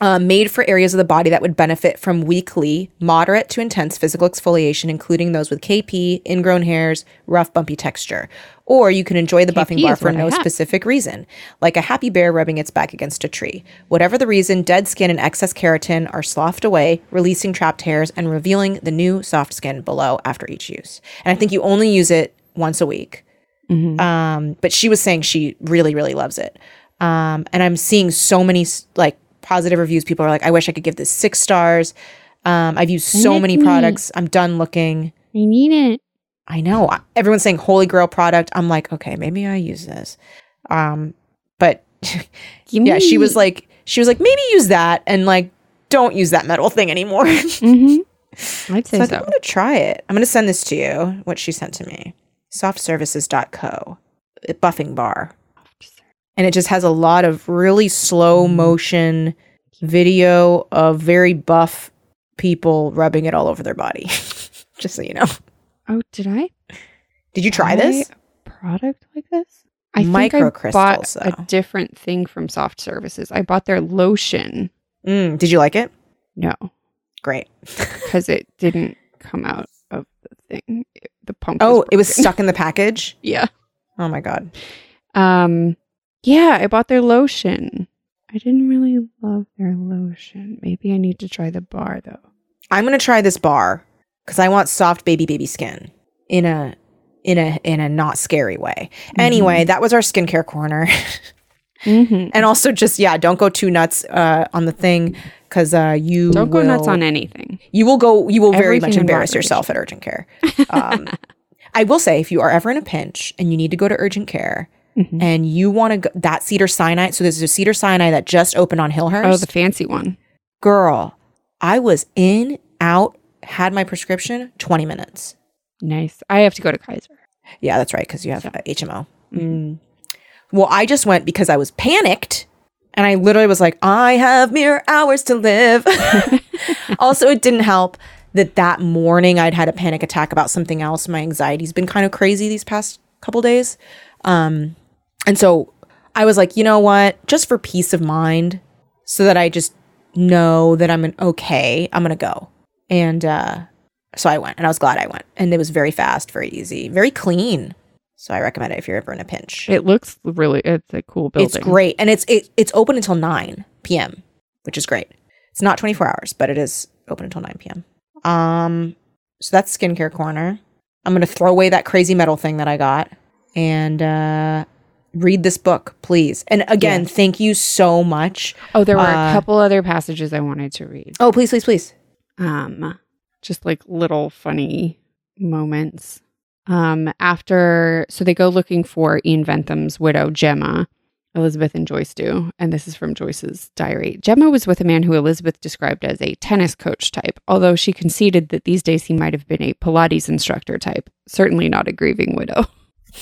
uh, made for areas of the body that would benefit from weekly, moderate to intense physical exfoliation, including those with KP, ingrown hairs, rough, bumpy texture. Or you can enjoy the buffing bar for no specific reason, like a happy bear rubbing its back against a tree. Whatever the reason, dead skin and excess keratin are sloughed away, releasing trapped hairs and revealing the new soft skin below after each use. And I think you only use it once a week. Um, but she was saying she really, really loves it. Um, and I'm seeing so many like positive reviews. People are like, I wish I could give this six stars. Um, I've used so many me. products. I'm done looking. I need it. I know everyone's saying holy grail product. I'm like, okay, maybe I use this. Um, but [laughs] yeah, she was like, she was like, maybe use that and like, don't use that metal thing anymore. [laughs] so Mhm. I'd I say think so. I'm gonna try it. I'm gonna send this to you. What she sent to me. Softservices.co. Buffing bar. And it just has a lot of really slow motion video of very buff people rubbing it all over their body. [laughs] just so you know. Oh, did I Did you try this? product like this? I think I bought though. a different thing from Soft Services. I bought their lotion. Mm, did you like it? No, Great. [laughs] because it didn't come out of the thing. It- the pump. Oh, it was stuck in the package. [laughs] yeah. Oh my god. Um. Yeah, I bought their lotion. I didn't really love their lotion. Maybe I need to try the bar though. I'm gonna try this bar because I want soft baby baby skin in a in a in a not scary way. Anyway, that was our skincare corner. [laughs] Mm-hmm. and also just yeah, don't go too nuts uh, on the thing because uh, you Don't go nuts on anything. You will go. You will very much embarrass yourself at urgent care. Um, [laughs] I will say, if you are ever in a pinch and you need to go to urgent care. Mhm. And you want to go that Cedars-Sinai. So there's a Cedars-Sinai that just opened on Hillhurst. Oh, the fancy one. girl, I was in, out, had my prescription, 20 minutes. Nice. I have to go to Kaiser. Yeah, that's right, because you have uh, HMO. Mm. Well, I just went because I was panicked. And I literally was like, I have mere hours to live. [laughs] also, it didn't help that that morning I'd had a panic attack about something else. My anxiety's been kind of crazy these past couple days. Um, and so I was like, you know what? Just for peace of mind, so that I just know that I'm an okay, I'm going to go. And uh, so I went and I was glad I went. And it was very fast, very easy, very clean. So I recommend it if you're ever in a pinch. It looks really. It's a cool building. It's great. And it's it, it's open until 9 p.m., which is great. It's not 24 hours, but it is open until 9 p.m. Um so that's skincare corner. I'm going to throw away that crazy metal thing that I got. And uh Read this book, please. And again, Yes. thank you so much. Oh, there were Uh, a couple other passages I wanted to read. Oh, please, please, please. um just like little funny moments um after so they go looking for ian ventham's widow gemma elizabeth and joyce do and this is from joyce's diary gemma was with a man who elizabeth described as a tennis coach type although she conceded that these days he might have been a pilates instructor type certainly not a grieving widow [laughs]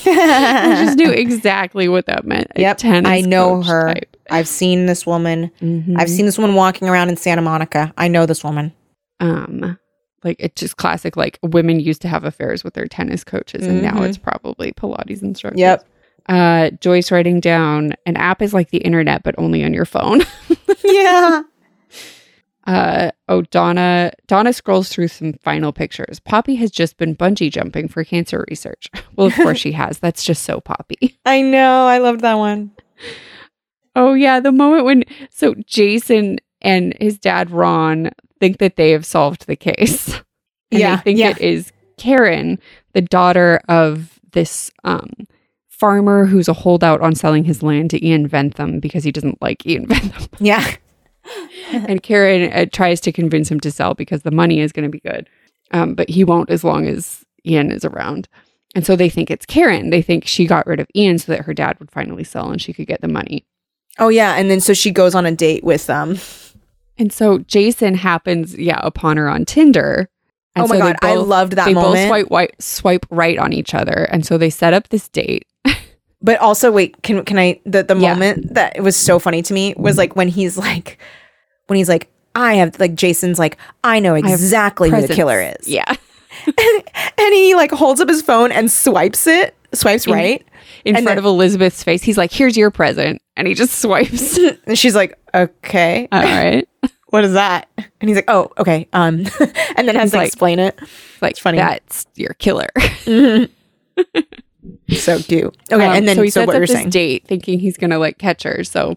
i just knew [laughs] exactly what that meant a Yep, I know her. type. I've seen this woman. Mhm. I've seen this woman walking around in Santa Monica. I know this woman. um like it's just classic like women used to have affairs with their tennis coaches and now Mhm. it's probably pilates instructors Yep. uh joyce writing down an app is like the internet but only on your phone [laughs] yeah. Uh oh donna donna scrolls through some final pictures poppy has just been bungee jumping for cancer research [laughs] well of course she has that's just so poppy [laughs] I know. I loved that one. oh yeah the moment when so jason and his dad ron think that they have solved the case [laughs] and Yeah, they think yeah. it is karen the daughter of this um farmer who's a holdout on selling his land to ian ventham because he doesn't like ian ventham Yeah. [laughs] and karen uh, tries to convince him to sell because the money is going to be good um, but he won't as long as ian is around and so they think it's karen they think she got rid of ian so that her dad would finally sell and she could get the money Oh yeah. And then so she goes on a date with um And so Jason happens, yeah, upon her on Tinder. And Oh my so god, I loved that They both moment. swipe swipe right on each other, and so they set up this date. But also, wait, can can I? The the Yeah. moment that it was so funny to me was like when he's like, when he's like, I have like Jason's like, I know exactly who the killer is. Yeah, [laughs] and he like holds up his phone and swipes it, swipes In- right, in And front then- of Elizabeth's face, he's like, "Here's your present," and he just [laughs] swipes. [laughs] and she's like, okay, All right, what is that? And he's like, oh, okay, um, and then has He's to like- explain it. like it's funny. That's your killer. So cute. Okay, Um, and then so he so sets up this saying? date, thinking he's gonna like catch her. So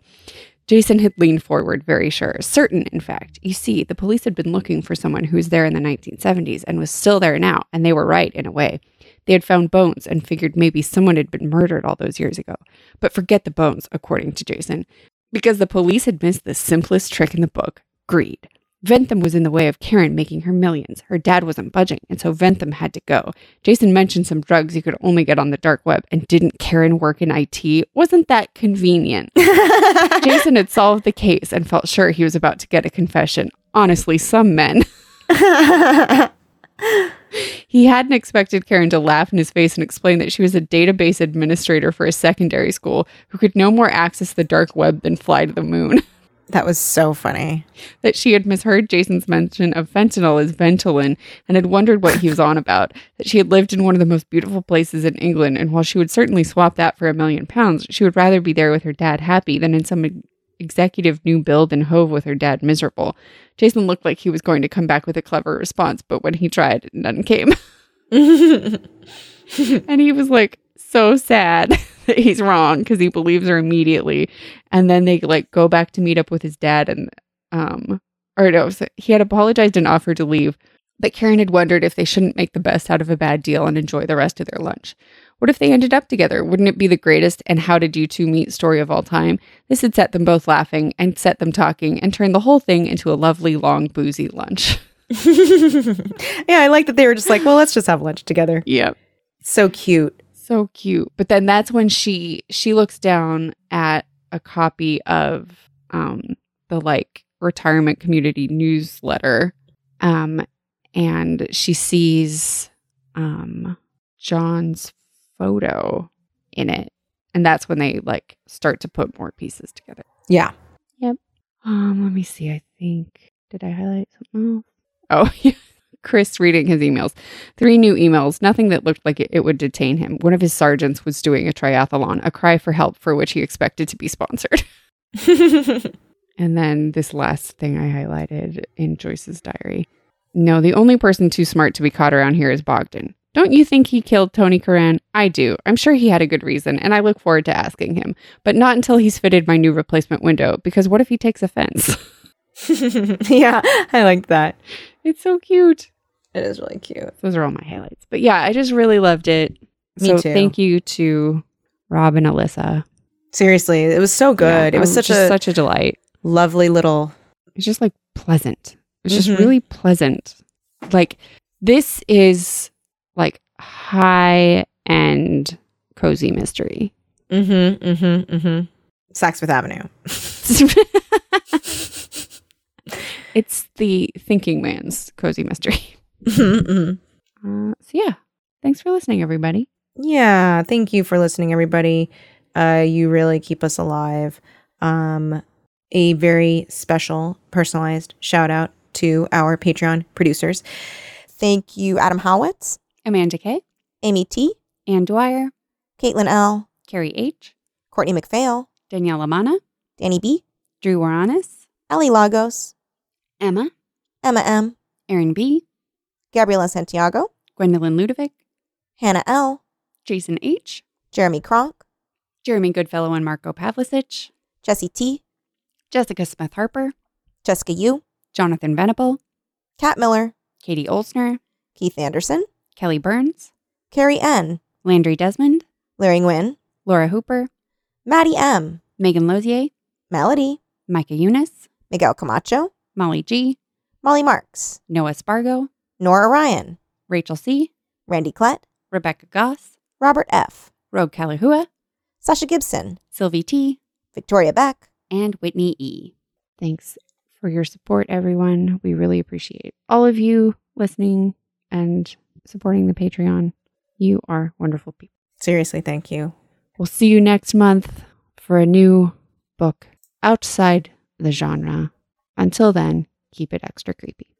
Jason had leaned forward, very sure, certain, in fact. You see, the police had been looking for someone who was there in the 1970s and was still there now, and they were right in a way. They had found bones and figured maybe someone had been murdered all those years ago. But forget the bones, according to Jason, because the police had missed the simplest trick in the book greed. Ventham was in the way of Karen making her millions. Her dad wasn't budging, and so Ventham had to go. Jason mentioned some drugs you could only get on the dark web, and didn't Karen work in IT? Wasn't that convenient? [laughs] Jason had solved the case and felt sure he was about to get a confession. Honestly, some men. [laughs] He hadn't expected Karen to laugh in his face and explain that she was a database administrator for a secondary school who could no more access the dark web than fly to the moon. [laughs] that was so funny. that she had misheard Jason's mention of fentanyl as Ventolin and had wondered what he was on about. That she had lived in one of the most beautiful places in England, and while she would certainly swap that for a million pounds, she would rather be there with her dad happy than in some executive new build in Hove with her dad miserable. Jason looked like he was going to come back with a clever response, but when he tried, none came. [laughs] and he was like so sad [laughs] that [laughs] he's wrong because he believes her immediately. And then they like go back to meet up with his dad and um or no so he had apologized and offered to leave but karen had wondered if they shouldn't make the best out of a bad deal and enjoy the rest of their lunch. What if they ended up together? Wouldn't it be the greatest? And how did you two meet? Story of all time. This had set them both laughing and set them talking and turned the whole thing into a lovely long boozy lunch. [laughs] [laughs] Yeah, I like that they were just like, well, let's just have lunch together. yep. So cute. So cute. But then that's when she she looks down at a copy of um the like retirement community newsletter um and she sees um john's photo in it. And that's when they like start to put more pieces together. Yeah. Yep. Um let me see. I think did i highlight something else? Oh [laughs] yeah Chris reading his emails. Three new emails, nothing that looked like it, it would detain him. One of his sergeants was doing a triathlon, a cry for help for which he expected to be sponsored. [laughs] [laughs] And then this last thing I highlighted in Joyce's diary. No, the only person too smart to be caught around here is Bogdan. Don't you think he killed Tony Curran? I do. I'm sure he had a good reason, and I look forward to asking him. But not until he's fitted my new replacement window, because what if he takes offense? [laughs] [laughs] yeah, I like that. it's so cute. It is really cute. Those are all my highlights. But yeah, I just really loved it. Me so too. thank you to Rob and Alissa. Seriously, it was so good. Yeah, it was um, such a such a delight. lovely little. It's just like pleasant. It's just Mhm. really pleasant. Like this is like high end cozy mystery. Mm-hmm. Mm-hmm. Mm-hmm. Saxford Avenue. [laughs] [laughs] it's the thinking man's cozy mystery. [laughs] Mhm. Uh, so yeah, thanks for listening, everybody. Yeah, thank you for listening, everybody. Uh, you really keep us alive. Um, a very special, personalized shout out to our Patreon producers. Thank you, Adam Howitz, Amanda K, Amy T, Ann Dwyer, Caitlin L, Carrie H, Courtney McPhail, Danielle Amana, Danny B, Drew Waranis, Ellie Lagos, Emma, Emma M, Aaron B, Gabriela Santiago, Gwendolyn Ludovic, Hannah L, Jason H, Jeremy Kronk, Jeremy Goodfellow and Marco Pavlicic, Jesse T, Jessica Smith Harper, Jessica U, Jonathan Venable, Kat Miller, Katie Olsner, Keith Anderson, Kelly Burns, Carrie N, Landry Desmond, Larry Nguyen, Laura Hooper, Maddie M, Megan Lozier, Melody, Micah Eunice, Miguel Camacho, Molly G, Molly Marks, Noah Spargo, Nora Ryan, Rachel C, Randy Klett, Rebecca Goss, Robert F., Rogue Kalahua, Sasha Gibson, Sylvie T, Victoria Beck, and Whitney E. Thanks for your support, everyone. We really appreciate all of you listening and supporting the Patreon. You are wonderful people. Seriously, thank you. We'll see you next month for a new book outside the genre. Until then, keep it extra creepy.